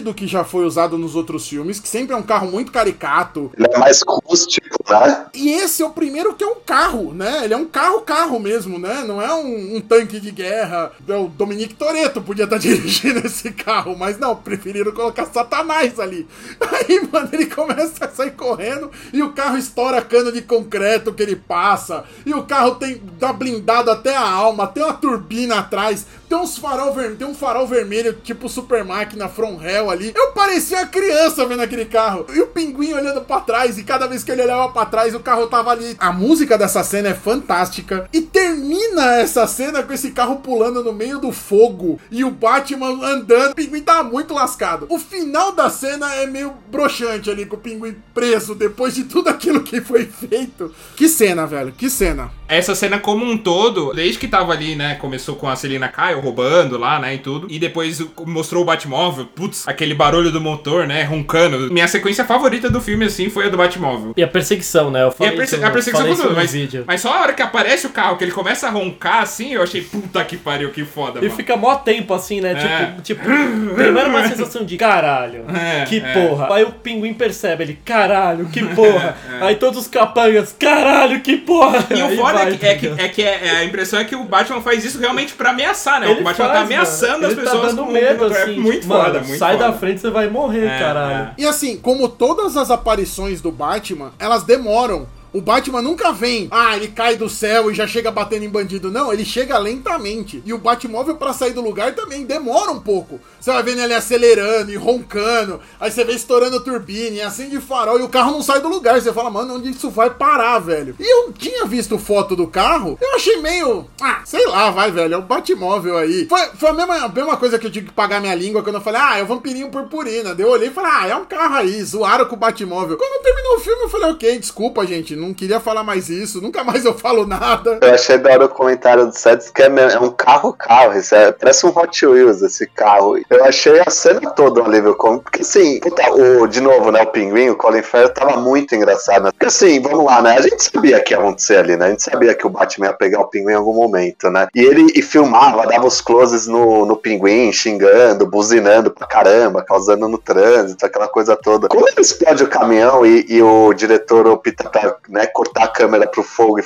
do que já foi usado nos outros filmes, que sempre é um carro muito caricato. Ele é mais rústico, né? E esse é o primeiro que é um carro, né? Ele é um carro-carro mesmo, né? Não é um, um tanque de guerra. É o Dominique Toretto podia estar dirigindo esse carro, mas não, preferiram colocar Satanás ali. Aí, mano, ele começa a sair correndo e o carro estoura cano de concreto que ele passa. E o carro tem tá blindado até a alma, tem uma turbina atrás, tem uns farol ver, tem um farol vermelho tipo Super Máquina From Hell ali. Eu parecia uma criança vendo aquele carro. E o pinguim olhando pra trás e cada vez que ele olhava pra trás o carro tava ali. A música dessa cena é fantástica e termina essa cena com esse carro pulando no meio do fogo e o Batman andando. O pinguim tava muito lascado. O final da cena é meio broxante ali com o pinguim preso depois de tudo aquilo que foi feito. Que cena, velho. Que cena. Essa cena como um todo, desde que tava ali, né, começou com a Selina Kyle roubando lá, né, e tudo, e depois mostrou o Batmóvel, putz, aquele barulho do motor, né, roncando. Minha sequência favorita do filme, assim, foi a do Batmóvel. E a perseguição, né? Eu E falei a, perse isso, a perseguição falei tudo, mas, vídeo. mas só a hora que aparece o carro, que ele começa a roncar, assim, eu achei, puta que pariu, que foda, E mano. fica mó tempo assim, né? É. Tipo, tipo, primeiro uma sensação de caralho, É, que é. porra. Aí o pinguim percebe ele, caralho, que porra. Aí todos os capangas, caralho, que porra. E o foda vai, é que, é que, tá é que é- é a impressão é que o Batman faz isso realmente pra ameaçar, né? Ele o Batman tá faz, ameaçando mano. as Ele pessoas tá dando com medo, assim. é muito tipo, mano, foda, muito sai foda. da frente, você vai morrer, É, caralho. E assim, como todas as aparições do Batman, elas demoram. O Batman nunca vem, ah, ele cai do céu e já chega batendo em bandido. Não, ele chega lentamente. E o Batmóvel pra sair do lugar também demora um pouco. Você vai vendo ele acelerando e roncando, aí você vê estourando turbina e acende farol e o carro não sai do lugar. Você fala, mano, onde isso vai parar, velho? E eu tinha visto foto do carro, eu achei meio, ah, sei lá, vai, velho, é o Batmóvel aí. Foi, foi a, mesma, a mesma coisa que eu tive que pagar minha língua quando eu falei, ah, é o vampirinho purpurina. Daí eu olhei e falei, ah, é um carro aí, zoaram com o Batmóvel. Quando terminou o filme, eu falei, ok, desculpa, gente, não queria falar mais isso, nunca mais eu falo nada. Eu achei da hora o comentário do Sets que é, é um carro-carro, é, parece um Hot Wheels esse carro. Eu achei a cena toda um alívio cômico, porque assim, puta, o, de novo, né, o Pinguim, o Colin Farrell tava muito engraçado, né? Porque assim, vamos lá, né, a gente sabia que ia acontecer ali, né, a gente sabia que o Batman ia pegar o Pinguim em algum momento, né, e ele e filmava, dava os closes no, no Pinguim, xingando, buzinando pra caramba, causando no trânsito, aquela coisa toda. Quando ele explode o caminhão e, e o diretor opta pra né, cortar a câmera pro fogo.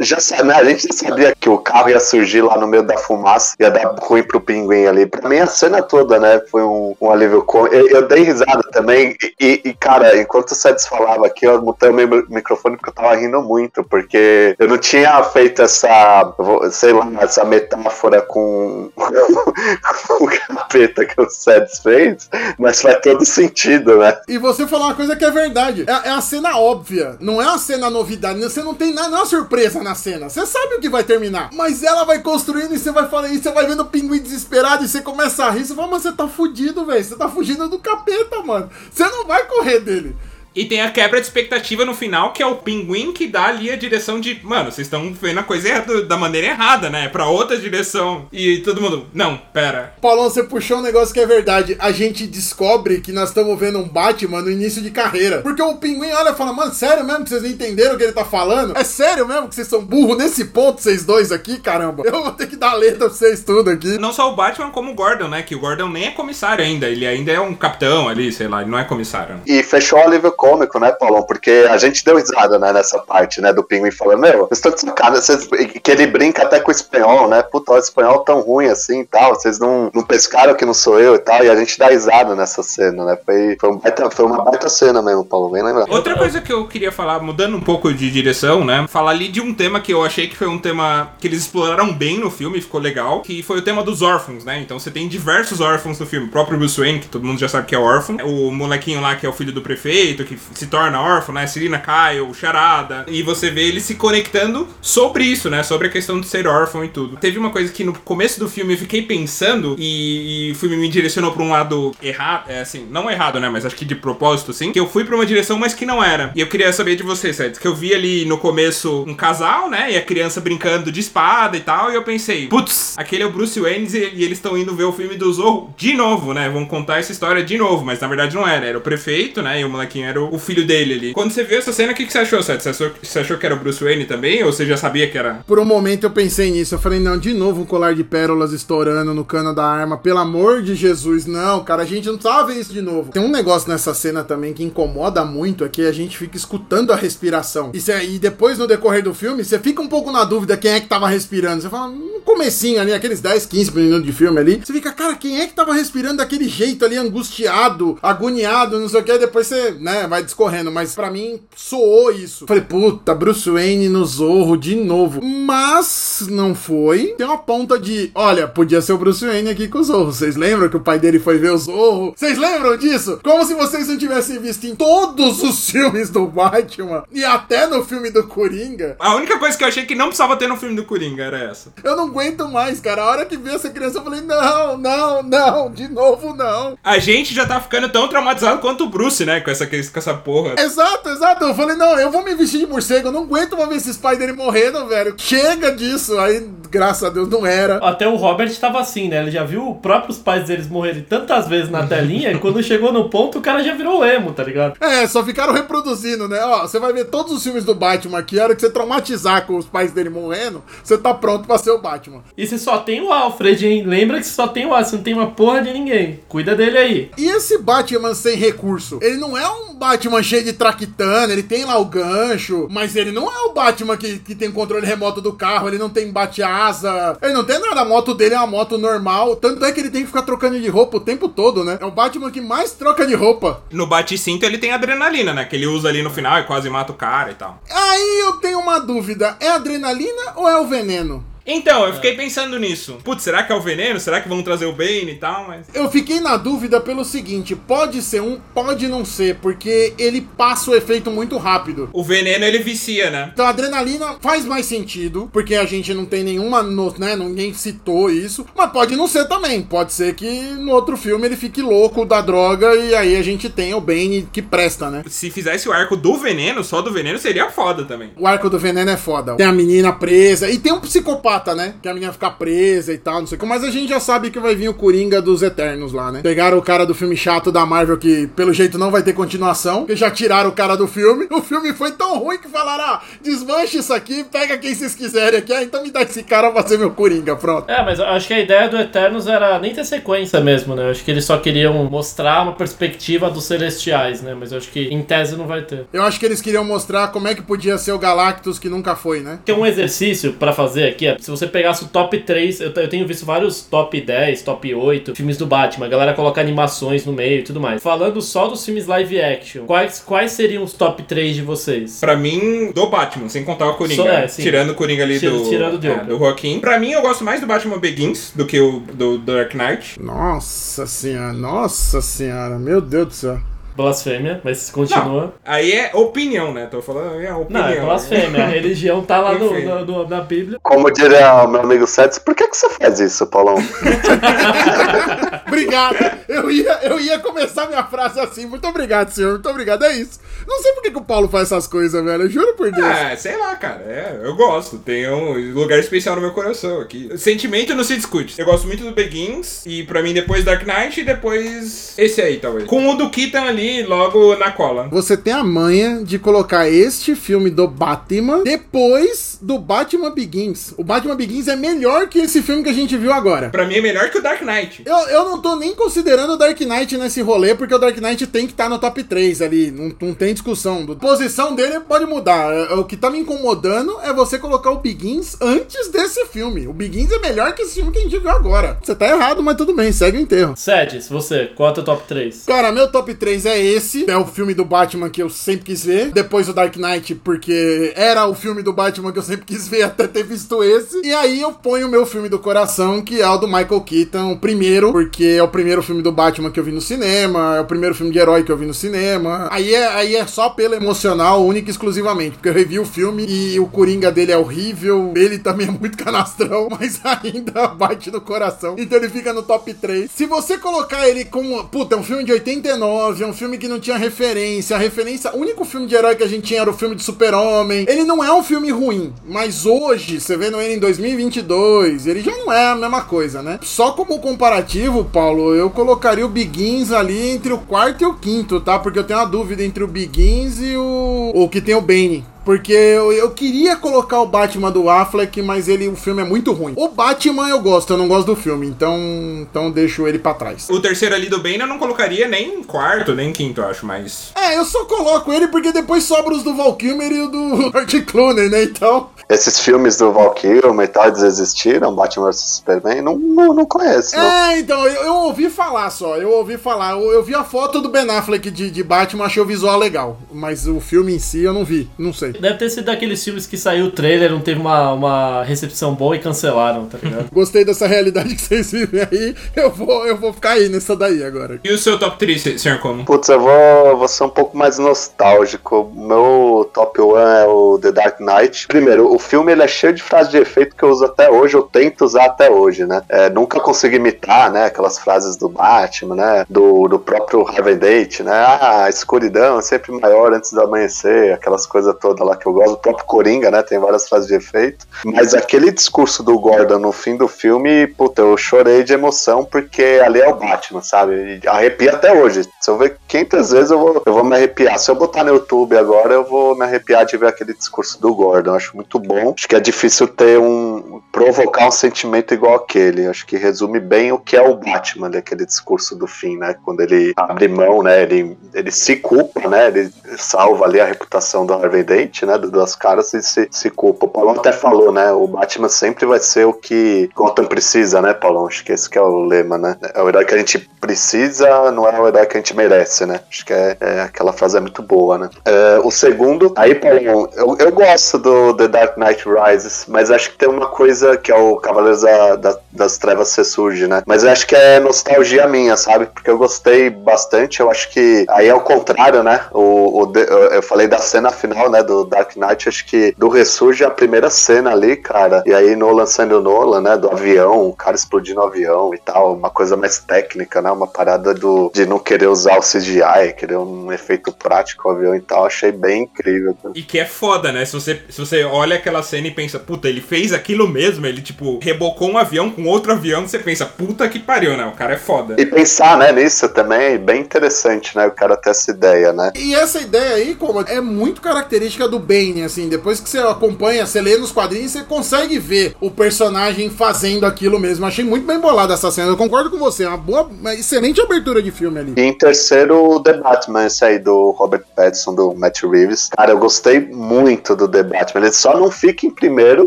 Já né, a gente já sabia que o carro ia surgir lá no meio da fumaça, ia dar ruim pro pinguim ali. Pra mim, a cena toda, né, foi um, um alívio. Eu, eu dei risada também, e, e, cara, enquanto o Sedes falava aqui, eu mutei o meu microfone porque eu tava rindo muito, porque eu não tinha feito essa, sei lá, essa metáfora com, com o capeta que o Sedes fez, mas faz todo sentido, né? E você falou uma coisa que é verdade. É, é a cena óbvia. Não é a cena novidade. Você não tem nada, não é surpresa na cena. Você sabe o que vai terminar. Mas ela vai construindo e você vai falando, e você vai vendo o pinguim desesperado e você começa a rir. Você fala, mas você tá fudido, velho. Você tá fugindo do capeta, mano. Você não vai correr dele. E tem a quebra de expectativa no final, que é o pinguim que dá ali a direção de. Mano, vocês estão vendo a coisa errada, da maneira errada, né? Pra outra direção. E todo mundo. Não, pera. Paulão, você puxou um negócio que é verdade. A gente descobre que nós estamos vendo um Batman no início de carreira. Porque o pinguim olha e fala, mano, sério mesmo que vocês não entenderam o que ele tá falando? É sério mesmo que vocês são burros nesse ponto, vocês dois aqui, caramba? Eu vou ter que dar letra pra vocês tudo aqui. Não só o Batman, como o Gordon, né? Que o Gordon nem é comissário ainda. Ele ainda é um capitão ali, sei lá, ele não é comissário. né? E fechou o alívio cômico, né, Paulão? Porque a gente deu risada, né, nessa parte, né, do pinguim falando, meu, vocês estão de sacanagem, vocês... que ele brinca até com o espanhol, né? Puta, o espanhol tão ruim assim e tal, vocês não, não pescaram que não sou eu e tal, e a gente dá risada nessa cena, né? Foi, foi, um baita- foi uma baita cena mesmo, Paulo, bem. Outra coisa que eu queria falar, mudando um pouco de direção, né? Falar ali de um tema que eu achei que foi um tema que eles exploraram bem no filme, ficou legal, que foi o tema dos órfãos, né? Então você tem diversos órfãos no filme. O próprio Bruce Wayne, que todo mundo já sabe que é órfão. O molequinho lá que é o filho do prefeito, que se torna órfão, né? Serena Kyle, Charada. E você vê ele se conectando sobre isso, né? Sobre a questão de ser órfão e tudo. Teve uma coisa que no começo do filme eu fiquei pensando e, e o filme me direcionou pra um lado errado, é assim, não errado, né? Mas acho que de propósito, sim. Que eu fui pra uma direção, mas que não era. E eu queria saber de você, Seth, que eu vi ali no começo um casal, né? E a criança brincando de espada e tal. E eu pensei, putz, aquele é o Bruce Wayne e eles estão indo ver o filme do Zorro de novo, né? Vão contar essa história de novo. Mas na verdade não era. Era o prefeito, né? E o molequinho era o, filho dele ali. Quando você viu essa cena, o que, que você achou, Seth? Você achou, você achou que era o Bruce Wayne também? Ou você já sabia que era. Por um momento eu pensei nisso. Eu falei, não, de novo um colar de pérolas estourando no cano da arma. Pelo amor de Jesus, não, cara, a gente não ver isso de novo. Tem um negócio nessa cena também que incomoda muito, é que a gente fica escutando a respiração. E, e depois, no decorrer do filme, você fica um pouco na dúvida quem é que tava respirando. Você fala, no comecinho ali, aqueles 10, 15 minutos de filme ali, você fica, cara, quem é que tava respirando daquele jeito ali, angustiado, agoniado, não sei o que, depois você, né, vai discorrendo. Mas pra mim, soou isso. Falei, puta, Bruce Wayne no Zorro de novo. Mas não foi. Tem uma ponta de, olha, podia ser o Bruce Wayne aqui com o Zorro. Vocês lembram que o pai dele foi ver o Zorro? Vocês lembram disso? Como se vocês não tivessem visto em todos os filmes do Batman e até no filme do Coringa. A única coisa que eu achei que não precisava ter no filme do Coringa era essa. Eu não aguento mais, cara. A hora que vi essa criança, eu falei, não, não, não, de novo não. A gente já tá ficando tão traumatizado quanto o Bruce, né? Com essa, com essa porra. Exato, exato. Eu falei, não, eu vou me vestir de morcego. Eu não aguento mais ver pais dele morrendo, velho. Chega disso. Aí, graças a Deus, não era. Até o Robert tava assim, né? Ele já viu os próprios pais deles morrerem tantas vezes na telinha, e quando chegou no ponto, o cara já virou emo, tá ligado? É, só ficaram reproduzindo, né? Ó, você vai ver todos os filmes do Batman aqui. A hora que você traumatizar com os pais dele morrendo, você tá pronto pra ser o Batman. E você só tem o Alfred, hein? Lembra que só tem o Alfred, você não tem uma porra de ninguém. Cuida dele aí. E esse Batman sem recurso? Ele não é um Batman cheio de traquitana, ele tem lá o gancho, mas ele não é o Batman que, que tem controle remoto do carro, ele não tem bate-asa, ele não tem nada. A moto dele é uma moto normal, tanto é que ele tem que ficar trocando de roupa o tempo todo, né? É o Batman que mais troca de roupa. No bate-cinto ele tem adrenalina, né? Que ele usa ali no final e quase mata o cara e tal. Aí eu tenho uma dúvida: é adrenalina ou é o veneno? Então, eu fiquei pensando nisso. Putz, será que é o veneno? Será que vão trazer o Bane e tal? Mas. Eu fiquei na dúvida pelo seguinte: pode ser um, pode não ser, porque ele passa o efeito muito rápido. O veneno ele vicia, né? Então a adrenalina faz mais sentido, porque a gente não tem nenhuma, no- né, ninguém citou isso, mas pode não ser também. Pode ser que no outro filme ele fique louco da droga e aí a gente tem o Bane que presta, né? Se fizesse o arco do veneno, só do veneno, seria foda também. O arco do veneno é foda. Tem a menina presa e tem um psicopata né? Que a menina fica presa e tal, não sei o que. Mas a gente já sabe que vai vir o Coringa dos Eternos lá, né? Pegaram o cara do filme chato da Marvel, que pelo jeito não vai ter continuação, que já tiraram o cara do filme. O filme foi tão ruim que falaram: ah, desmanche isso aqui, pega quem vocês quiserem aqui, ah, então me dá esse cara pra ser meu Coringa, pronto. É, mas eu acho que a ideia do Eternos era nem ter sequência mesmo, né? Eu acho que eles só queriam mostrar uma perspectiva dos celestiais, né? Mas eu acho que em tese não vai ter. Eu acho que eles queriam mostrar como é que podia ser o Galactus que nunca foi, né? Tem um exercício pra fazer aqui, é, se você pegasse o top 3, eu, eu tenho visto vários top 10, top 8 filmes do Batman, a galera coloca animações no meio e tudo mais. Falando só dos filmes live action, quais, quais seriam os top 3 de vocês? Pra mim, do Batman, sem contar o Coringa. Só- é, sim. tirando o Coringa ali Tira- do. tirando o é, Joker. do Joaquim. Pra mim, eu gosto mais do Batman Begins do que o do Dark Knight. Nossa senhora, nossa senhora, meu Deus do céu. Blasfêmia, mas continua. Aí é opinião, né? Tô falando, é opinião. Não, é blasfêmia. A religião tá lá no, no- no- na Bíblia. Como diria o meu amigo Sets, por que, que você faz isso, Paulão? Obrigado. Eu ia, eu ia começar minha frase assim. Muito obrigado, senhor. Muito obrigado. É isso. Não sei por que, que o Paulo faz essas coisas, velho. Eu juro por Deus. Ah, sei lá, cara. É, eu gosto. Tem um lugar especial no meu coração aqui. Sentimento não se discute. Eu gosto muito do Begins. E pra mim, depois Dark Knight e depois esse aí, talvez. Com o do Keaton ali, logo na cola. Você tem a manha de colocar este filme do Batman depois do Batman Begins. O Batman Begins é melhor que esse filme que a gente viu agora. Pra mim é melhor que o Dark Knight. Eu, eu não tô nem considerando o Dark Knight nesse rolê, porque o Dark Knight tem que estar no top 3 ali. Não, não tem discussão. A posição dele pode mudar. É, O que tá me incomodando é você colocar o Begins antes desse filme. O Begins é melhor que esse filme que a gente viu agora. Você tá errado, mas tudo bem, segue o enterro. Sedes, você, qual é o teu top 3? Cara, meu top 3 é esse. É o filme do Batman que eu sempre quis ver. Depois o Dark Knight, porque era o filme do Batman que eu sempre quis ver até ter visto esse. E aí eu ponho o meu filme do coração, que é o do Michael Keaton, o primeiro, porque é o primeiro filme do Batman que eu vi no cinema, é o primeiro filme de herói que eu vi no cinema. Aí é, aí é só pelo emocional, única e exclusivamente, porque eu revi o filme e o Coringa dele é horrível, ele também é muito canastrão, mas ainda bate no coração. Então ele fica no top 3. Se você colocar ele como, puta, é um filme de 89, é um filme que não tinha referência, a referência, o único filme de herói que a gente tinha era o filme de Super-Homem. Ele não é um filme ruim, mas hoje, você vendo ele em 2022, ele já não é a mesma coisa, né? Só como comparativo, Paulo, eu colocaria o Begins ali entre o quarto e o quinto, tá? Porque eu tenho uma dúvida entre o Begins e o, o que tem o Bane. Porque eu, eu queria colocar o Batman do Affleck, mas ele o filme é muito ruim. O Batman eu gosto, eu não gosto do filme, então então deixo ele pra trás. O terceiro ali do Bane eu não colocaria nem em quarto, nem em quinto, eu acho, mas. É, eu só coloco ele porque depois sobra os do Val Kilmer e o do George Clooney, né? Então, Esses filmes do Val Kilmer e tal, eles existiram, Batman vs Superman, não, não, não conheço. não. é, então eu, eu ouvi falar só, eu ouvi falar, eu, eu vi a foto do Ben Affleck de, de Batman, achei o visual legal, mas o filme em si eu não vi, não sei. Deve ter sido daqueles filmes que saiu o trailer, não teve uma, uma recepção boa e cancelaram, tá ligado? Gostei dessa realidade que vocês vivem aí, eu vou, eu vou ficar aí nessa daí agora. E o seu top 3, senhor Como? Putz, eu vou, vou ser um pouco mais nostálgico. Meu top 1 é o The Dark Knight. Primeiro, o filme ele é cheio de frases de efeito que eu uso até hoje, eu tento usar até hoje, né? É, nunca consegui imitar, né? Aquelas frases do Batman, né? Do, do próprio Harvey Date, né? Ah, a escuridão é sempre maior antes do amanhecer, aquelas coisas todas lá que eu gosto. O próprio Coringa, né? Tem várias frases de efeito. Mas aquele discurso do Gordon no fim do filme, puta, eu chorei de emoção porque ali é o Batman, sabe? E arrepia até hoje. Se eu ver 500 vezes, eu vou, eu vou me arrepiar. Se eu botar no YouTube agora, eu vou me arrepiar de ver aquele discurso do Gordon. Acho muito bom. Acho que é difícil ter um. Provocar um sentimento igual aquele. Acho que resume bem o que é o Batman, ali, aquele discurso do fim, né? Quando ele abre mão, né? Ele, ele se culpa, né? Ele salva ali a reputação do Harvey Dent, né? Do Duas Caras e se, se culpa. O Paulão até falou, né? O Batman sempre vai ser o que Gotham precisa, né, Paulão? Acho que esse que é o lema, né? É o herói que a gente precisa, não é o herói que a gente merece, né? Acho que é, é- aquela frase é muito boa, né? É, o segundo, aí, Paulão, eu, eu gosto do The Dark Knight Rises, mas acho que tem uma coisa que é o Cavaleiros da, da das trevas ressurge, né? Mas eu acho que é nostalgia minha, sabe? Porque eu gostei bastante. Eu acho que aí é o contrário, né? O, o eu falei da cena final, né? Do Dark Knight. Acho que do ressurge a primeira cena ali, cara. E aí Nolan sendo Nolan, né? Do avião, o cara explodindo o avião e tal. Uma coisa mais técnica, né? Uma parada do, de não querer usar o CGI, querer um efeito prático o avião e tal. Achei bem incrível. E que é foda, né? Se você, se você olha aquela cena e pensa, puta, ele fez aquilo mesmo, ele, tipo, rebocou um avião com outro avião, você pensa, puta que pariu, né? O cara é foda. E pensar, né, nisso também é bem interessante, né? O cara ter essa ideia, né? E essa ideia aí, como é muito característica do Bane, assim, depois que você acompanha, você lê nos quadrinhos, você consegue ver o personagem fazendo aquilo mesmo. Achei muito bem bolada essa cena. Eu concordo com você, é uma boa, uma excelente abertura de filme ali. E em terceiro, o The Batman, esse aí do Robert Pattinson, do Matt Reeves. Cara, eu gostei muito do The Batman. Ele só não fica em primeiro,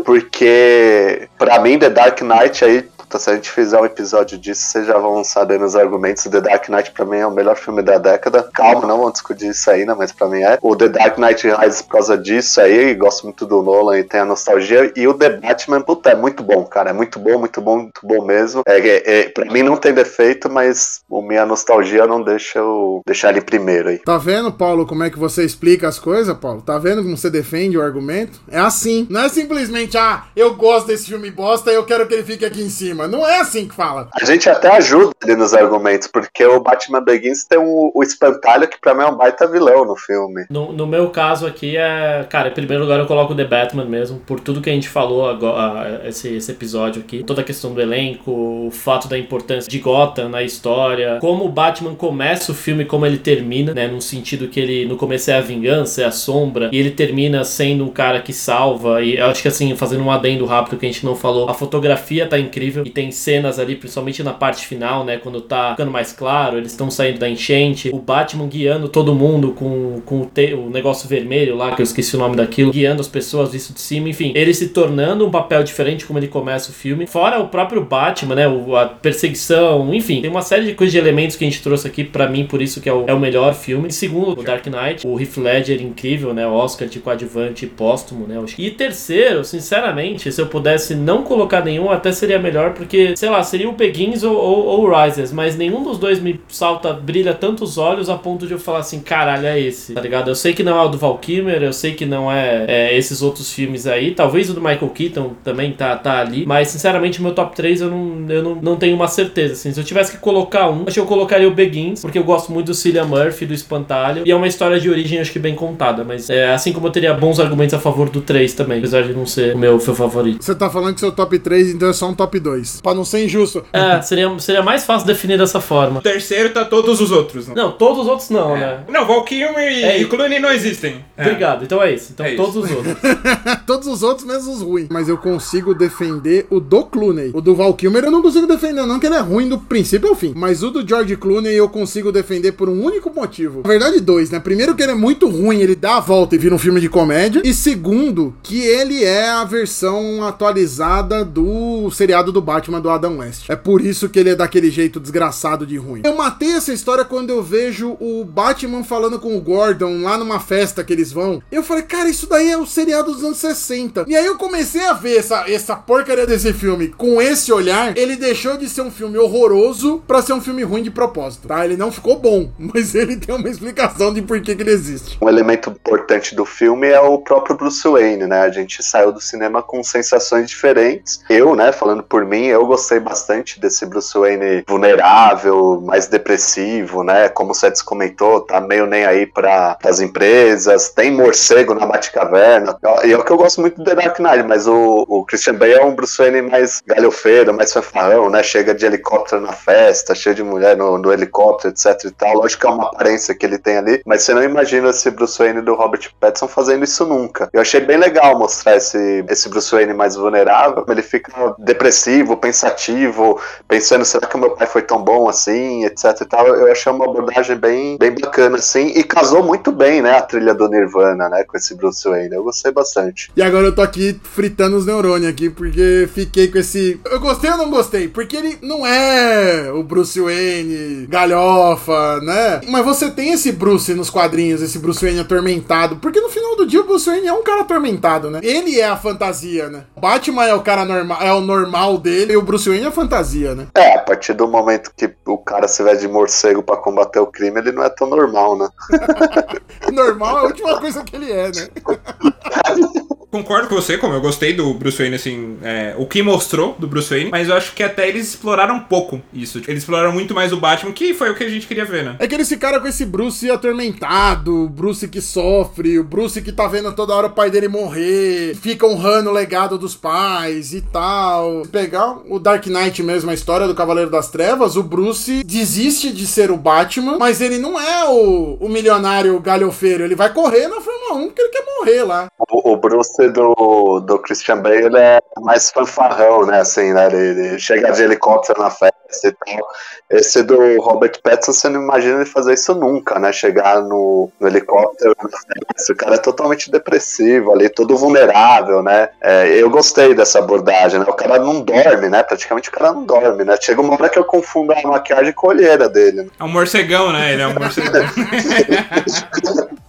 porque pra mim, The Dark Knight aí. Se a gente fizer um episódio disso, vocês já vão saber nos argumentos. The Dark Knight, pra mim, é o melhor filme da década. Calma, não vamos discutir isso ainda, mas pra mim é. O The Dark Knight Rises por causa disso aí. Gosto muito do Nolan e tem a nostalgia. E o The Batman, puta, é muito bom, cara. É muito bom, muito bom, muito bom mesmo. É, é, é, pra mim não tem defeito, mas a minha nostalgia não deixa eu deixar ele primeiro aí. Tá vendo, Paulo, como é que você explica as coisas, Paulo? Tá vendo como você defende o argumento? É assim. Não é simplesmente, ah, eu gosto desse filme bosta eu quero que ele fique aqui em cima. Não é assim que fala. A gente até ajuda ele nos argumentos, porque o Batman Begins tem um, o espantalho que pra mim é um baita vilão no filme. No, no meu caso aqui é. Cara, em primeiro lugar eu coloco o The Batman mesmo, por tudo que a gente falou agora, esse, esse episódio aqui. Toda a questão do elenco, o fato da importância de Gotham na história, como o Batman começa o filme, como ele termina, né? Num sentido que ele no começo é a vingança, é a sombra, e ele termina sendo um cara que salva. E eu acho que assim, fazendo um adendo rápido que a gente não falou, a fotografia tá incrível e tem cenas ali, principalmente na parte final, né? Quando tá ficando mais claro, eles estão saindo da enchente, o Batman guiando todo mundo com, com o, te- o negócio vermelho lá, que eu esqueci o nome daquilo, guiando as pessoas visto de cima, enfim, ele se tornando um papel diferente como ele começa o filme. Fora o próprio Batman, né? o- a perseguição, enfim, tem uma série de coisas de elementos que a gente trouxe aqui pra mim, por isso que é o, é o melhor filme. E segundo, o Dark Knight, o Heath Ledger incrível, né? O Oscar de coadjuvante póstumo, né? E terceiro, sinceramente, se eu pudesse não colocar nenhum, até seria melhor, porque, sei lá, seria o Begins ou, ou, ou o Rises, mas nenhum dos dois me salta, brilha tantos olhos a ponto de eu falar assim, caralho, é esse, tá ligado? Eu sei que não é o do Val Kilmer, eu sei que não é, é, esses outros filmes aí, talvez o do Michael Keaton também tá, tá ali, mas sinceramente, meu top 3 eu não, eu não, não tenho uma certeza, assim. Se eu tivesse que colocar um, acho que eu colocaria o Begins, porque eu gosto muito do Cillian Murphy, do Espantalho, e é uma história de origem, acho que bem contada, mas é, assim como eu teria bons argumentos a favor do 3 também, apesar de não ser o meu, meu favorito. Você tá falando que seu top 3, então é só um top 2. Pra não ser injusto. É, seria, seria mais fácil definir dessa forma. O terceiro tá todos os outros, né? Não, todos os outros não, né? Não, Val Kilmer e, É, e Clooney não existem. É. Obrigado, então é isso. Então É isso. todos os outros. Todos os outros, menos os ruins. Mas eu consigo defender o do Clooney. O do Val Kilmer eu não consigo defender, não, que ele é ruim do princípio ao fim. Mas o do George Clooney eu consigo defender por um único motivo. Na verdade, dois, né? Primeiro, que ele é muito ruim, ele dá a volta e vira um filme de comédia. E segundo, que ele é a versão atualizada do seriado do Batman do Adam West. É por isso que ele é daquele jeito desgraçado de ruim. Eu matei essa história quando eu vejo o Batman falando com o Gordon lá numa festa que eles vão. Eu falei, cara, isso daí é o seriado dos anos 60. E aí eu comecei a ver essa, essa porcaria desse filme com esse olhar. Ele deixou de ser um filme horroroso pra ser um filme ruim de propósito, tá? Ele não ficou bom, mas ele tem uma explicação de por que, que ele existe. Um elemento importante do filme é o próprio Bruce Wayne, né? A gente saiu do cinema com sensações diferentes. Eu, né, falando por mim, eu gostei bastante desse Bruce Wayne vulnerável, mais depressivo, né? Como o Sets comentou, tá meio nem aí para as empresas, tem morcego na Batcaverna. E é o que eu gosto muito do The Dark Knight, mas o, o Christian Bale é um Bruce Wayne mais galhofeiro, mais fanfarrão, né? Chega de helicóptero na festa, cheio de mulher no, no helicóptero, etc e tal. Lógico que é uma aparência que ele tem ali, mas você não imagina esse Bruce Wayne do Robert Pattinson fazendo isso nunca. Eu achei bem legal mostrar esse, esse Bruce Wayne mais vulnerável, ele fica depressivo, pensativo, pensando, será que meu pai foi tão bom assim, etc e tal. Eu achei uma abordagem bem, bem bacana, assim, e casou muito bem, né, a trilha do Nirvana, né, com esse Bruce Wayne. Eu gostei bastante. E agora eu tô aqui fritando os neurônios aqui, porque fiquei com esse. Eu gostei ou não gostei? Porque ele não é o Bruce Wayne galhofa, né? Mas você tem esse Bruce nos quadrinhos, esse Bruce Wayne atormentado. Porque no final do dia o Bruce Wayne é um cara atormentado, né? Ele é a fantasia, né? Batman é o cara normal, é o normal dele dele e o Bruce Wayne é fantasia, né? É, a partir do momento que o cara se veste de morcego pra combater o crime, ele não é tão normal, né? Normal é a última coisa que ele é, né? Concordo com você, como eu gostei do Bruce Wayne, assim, é, o que mostrou do Bruce Wayne, mas eu acho que até eles exploraram pouco isso. Eles exploraram muito mais o Batman, que foi o que a gente queria ver, né? É que eles ficaram com esse Bruce atormentado, o Bruce que sofre, o Bruce que tá vendo toda hora o pai dele morrer, fica honrando o legado dos pais e tal. Pegar o Dark Knight mesmo, a história do Cavaleiro das Trevas, o Bruce desiste de ser o Batman, mas ele não é o, o milionário galhofeiro, ele vai correr na Fórmula 1 porque ele quer morrer lá. O, o Bruce do, do Christian Bale ele é mais fanfarrão, né? Assim, né? Ele, ele chega de helicóptero na festa e tal. Esse do Robert Pattinson, você não imagina ele fazer isso nunca, né? Chegar no, no helicóptero na festa. O cara é totalmente depressivo ali, todo vulnerável, né? É, eu gostei dessa abordagem, né? O cara não dorme, né? Praticamente o cara não dorme, né? Chega uma hora que eu confundo a maquiagem com a olheira dele. Né? É um morcegão, né? Ele é um morcegão.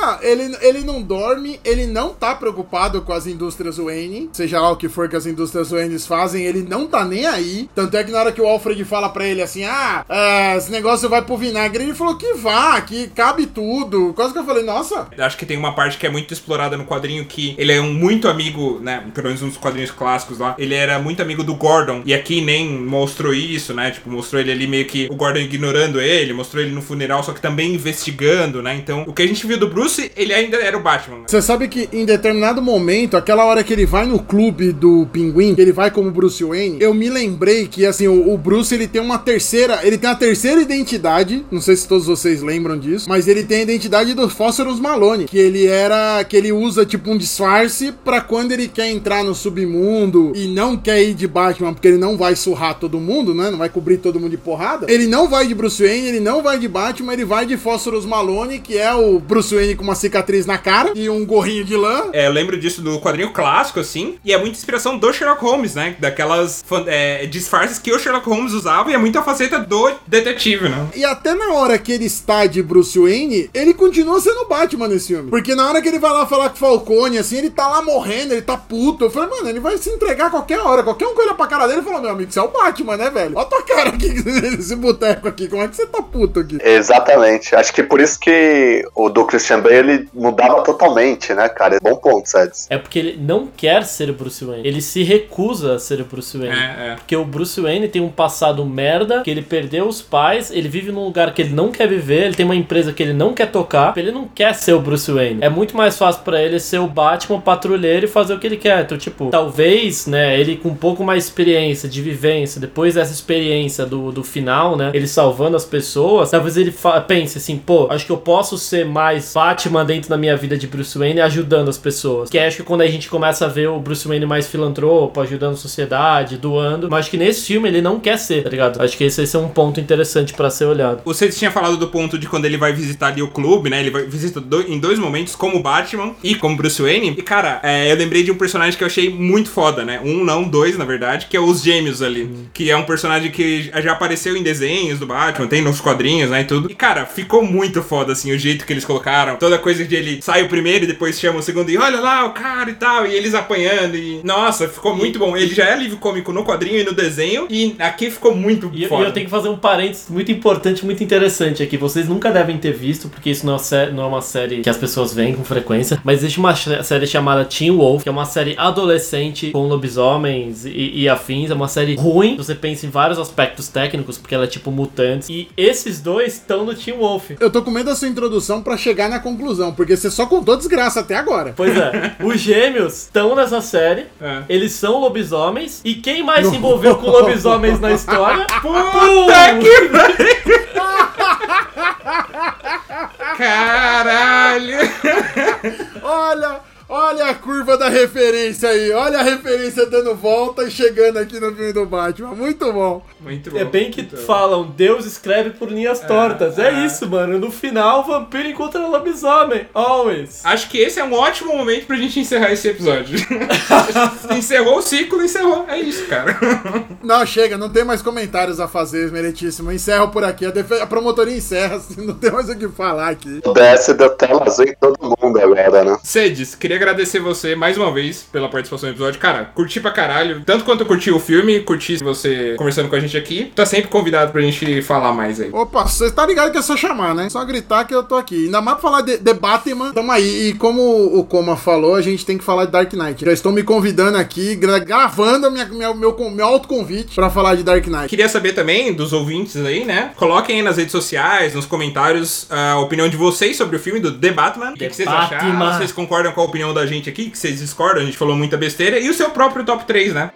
Não, ele, ele não dorme, ele não tá preocupado com as indústrias Wayne, seja lá o que for que as indústrias Wayne fazem, ele não tá nem aí. Tanto é que na hora que o Alfred fala pra ele assim, ah, é, esse negócio vai pro vinagre, ele falou que vá, que cabe tudo. Quase que eu falei, nossa, Acho que tem uma parte que é muito explorada no quadrinho que ele é um muito amigo, né? Pelo menos nos quadrinhos clássicos lá. Ele era muito amigo do Gordon. E aqui nem mostrou isso, né? Tipo, mostrou ele ali meio que o Gordon ignorando ele, mostrou ele no funeral, só que também investigando, né? Então, o que a gente viu do Bruce, ele ainda era o Batman. Você sabe que em determinado momento, aquela hora que ele vai no clube do Pinguim, ele vai como Bruce Wayne, eu me lembrei que assim, o, o Bruce ele tem uma terceira, ele tem a terceira identidade, não sei se todos vocês lembram disso, mas ele tem a identidade do Fósforos Malone, que ele era, que ele usa tipo um disfarce pra quando ele quer entrar no submundo e não quer ir de Batman, porque ele não vai surrar todo mundo, né? Não vai cobrir todo mundo de porrada. Ele não vai de Bruce Wayne, ele não vai de Batman, ele vai de Fósforos Malone, que é o Bruce Wayne com uma cicatriz na cara e um gorrinho de lã. É, eu lembro disso do quadrinho clássico, assim, e é muita inspiração do Sherlock Holmes, né? Daquelas é, disfarces que o Sherlock Holmes usava e é muita faceta do detetive, né? E até na hora que ele está de Bruce Wayne, ele continua sendo Batman nesse filme. Porque na hora que ele vai lá falar com o Falcone, assim, ele tá lá morrendo, ele tá puto. Eu falei, mano, ele vai se entregar a qualquer hora. Qualquer um que olha pra cara dele e fala, meu amigo, você é o Batman, né, velho? Olha a tua cara aqui, esse boteco aqui. Como é que você tá puto aqui? Exatamente. Acho que por isso que o do Christian Ele mudava totalmente, né, cara? Bom ponto, Seds. É porque ele não quer ser o Bruce Wayne. Ele se recusa a ser o Bruce Wayne. É, é. Porque o Bruce Wayne tem um passado merda, que ele perdeu os pais, ele vive num lugar que ele não quer viver, ele tem uma empresa que ele não quer tocar, ele não quer ser o Bruce Wayne. É muito mais fácil pra ele ser o Batman patrulheiro e fazer o que ele quer. Então, tipo, talvez, né, ele com um pouco mais experiência, de vivência, depois dessa experiência do, do final, né, ele salvando as pessoas, talvez ele fa- pense assim, pô, acho que eu posso ser mais Batman dentro da minha vida de Bruce Wayne ajudando as pessoas. Que acho que quando a gente começa a ver o Bruce Wayne mais filantropo, ajudando a sociedade, doando, mas acho que nesse filme ele não quer ser, tá ligado? Acho que esse, esse é um ponto interessante pra ser olhado. Você tinha falado do ponto de quando ele vai visitar ali o clube, né? Ele vai visita do- em dois momentos, como Batman e como Bruce Wayne. E, cara, é, eu lembrei de um personagem que eu achei muito foda, né? Um, não, dois, na verdade, que é os gêmeos ali. Que é um personagem que já apareceu em desenhos do Batman, tem nos quadrinhos, né? E tudo. E, cara, ficou muito foda, assim, o jeito que eles colocaram. Toda coisa de ele sai o primeiro e depois chama o segundo e olha lá o cara e tal. E eles apanhando. E, nossa, ficou muito bom. Ele já é livro cômico no quadrinho e no desenho. E aqui ficou muito E, e foda. eu tenho que fazer um parênteses muito importante, muito interessante aqui. Vocês nunca devem ter visto, porque isso não é, não é uma série que as pessoas veem com frequência. Mas existe uma série chamada Teen Wolf, que é uma série adolescente com lobisomens e, e afins. É uma série ruim, você pensa em vários aspectos técnicos, porque ela é tipo mutantes. E esses dois estão no Teen Wolf. Eu tô com medo da sua introdução pra chegar na conclusão, porque você só contou desgraça até agora. Pois é, os gêmeos estão nessa série. É. Eles são lobisomens. E quem mais se envolveu com lobisomens na história? Puta que Caralho! Olha, olha a curva da referência aí. Olha a referência dando volta e chegando aqui no filme do Batman. Muito bom. Muito bom. É bem que bom. falam, Deus escreve por linhas tortas. É, é. isso, mano. No final, o vampiro encontra lobisomem. Always. Acho que esse é um ótimo momento pra gente encerrar esse episódio. encerrou o ciclo, encerrou. É isso, cara. Não, chega, não tem mais comentários a fazer, meritíssimo. Encerro por aqui. A, defe- a promotoria encerra, assim, não tem mais o que falar aqui. DS deu tela azul em todo mundo agora. agora, né? Cedes, queria agradecer você mais uma vez pela participação no episódio. Cara, curti pra caralho. Tanto quanto eu curti o filme, curti você conversando com a gente aqui. Tá sempre convidado pra gente falar mais aí. Opa, você tá ligado que é só chamar, né? Só gritar que eu tô aqui. Ainda mais pra falar de, de Batman, tamo aí. E como o Coma falou, a gente tem que falar de Dark Knight. Já estão me convidando aqui, gra- gravando minha, minha- meu, meu autoconvite pra falar de Dark Knight. Queria saber também dos ouvintes aí, né? Coloquem aí nas redes sociais, nos comentários, a opinião de vocês sobre o filme do The Batman. O que, que vocês acharam? Vocês concordam com a opinião da gente aqui? Que vocês discordam? A gente falou muita besteira. E o seu próprio top 3, né?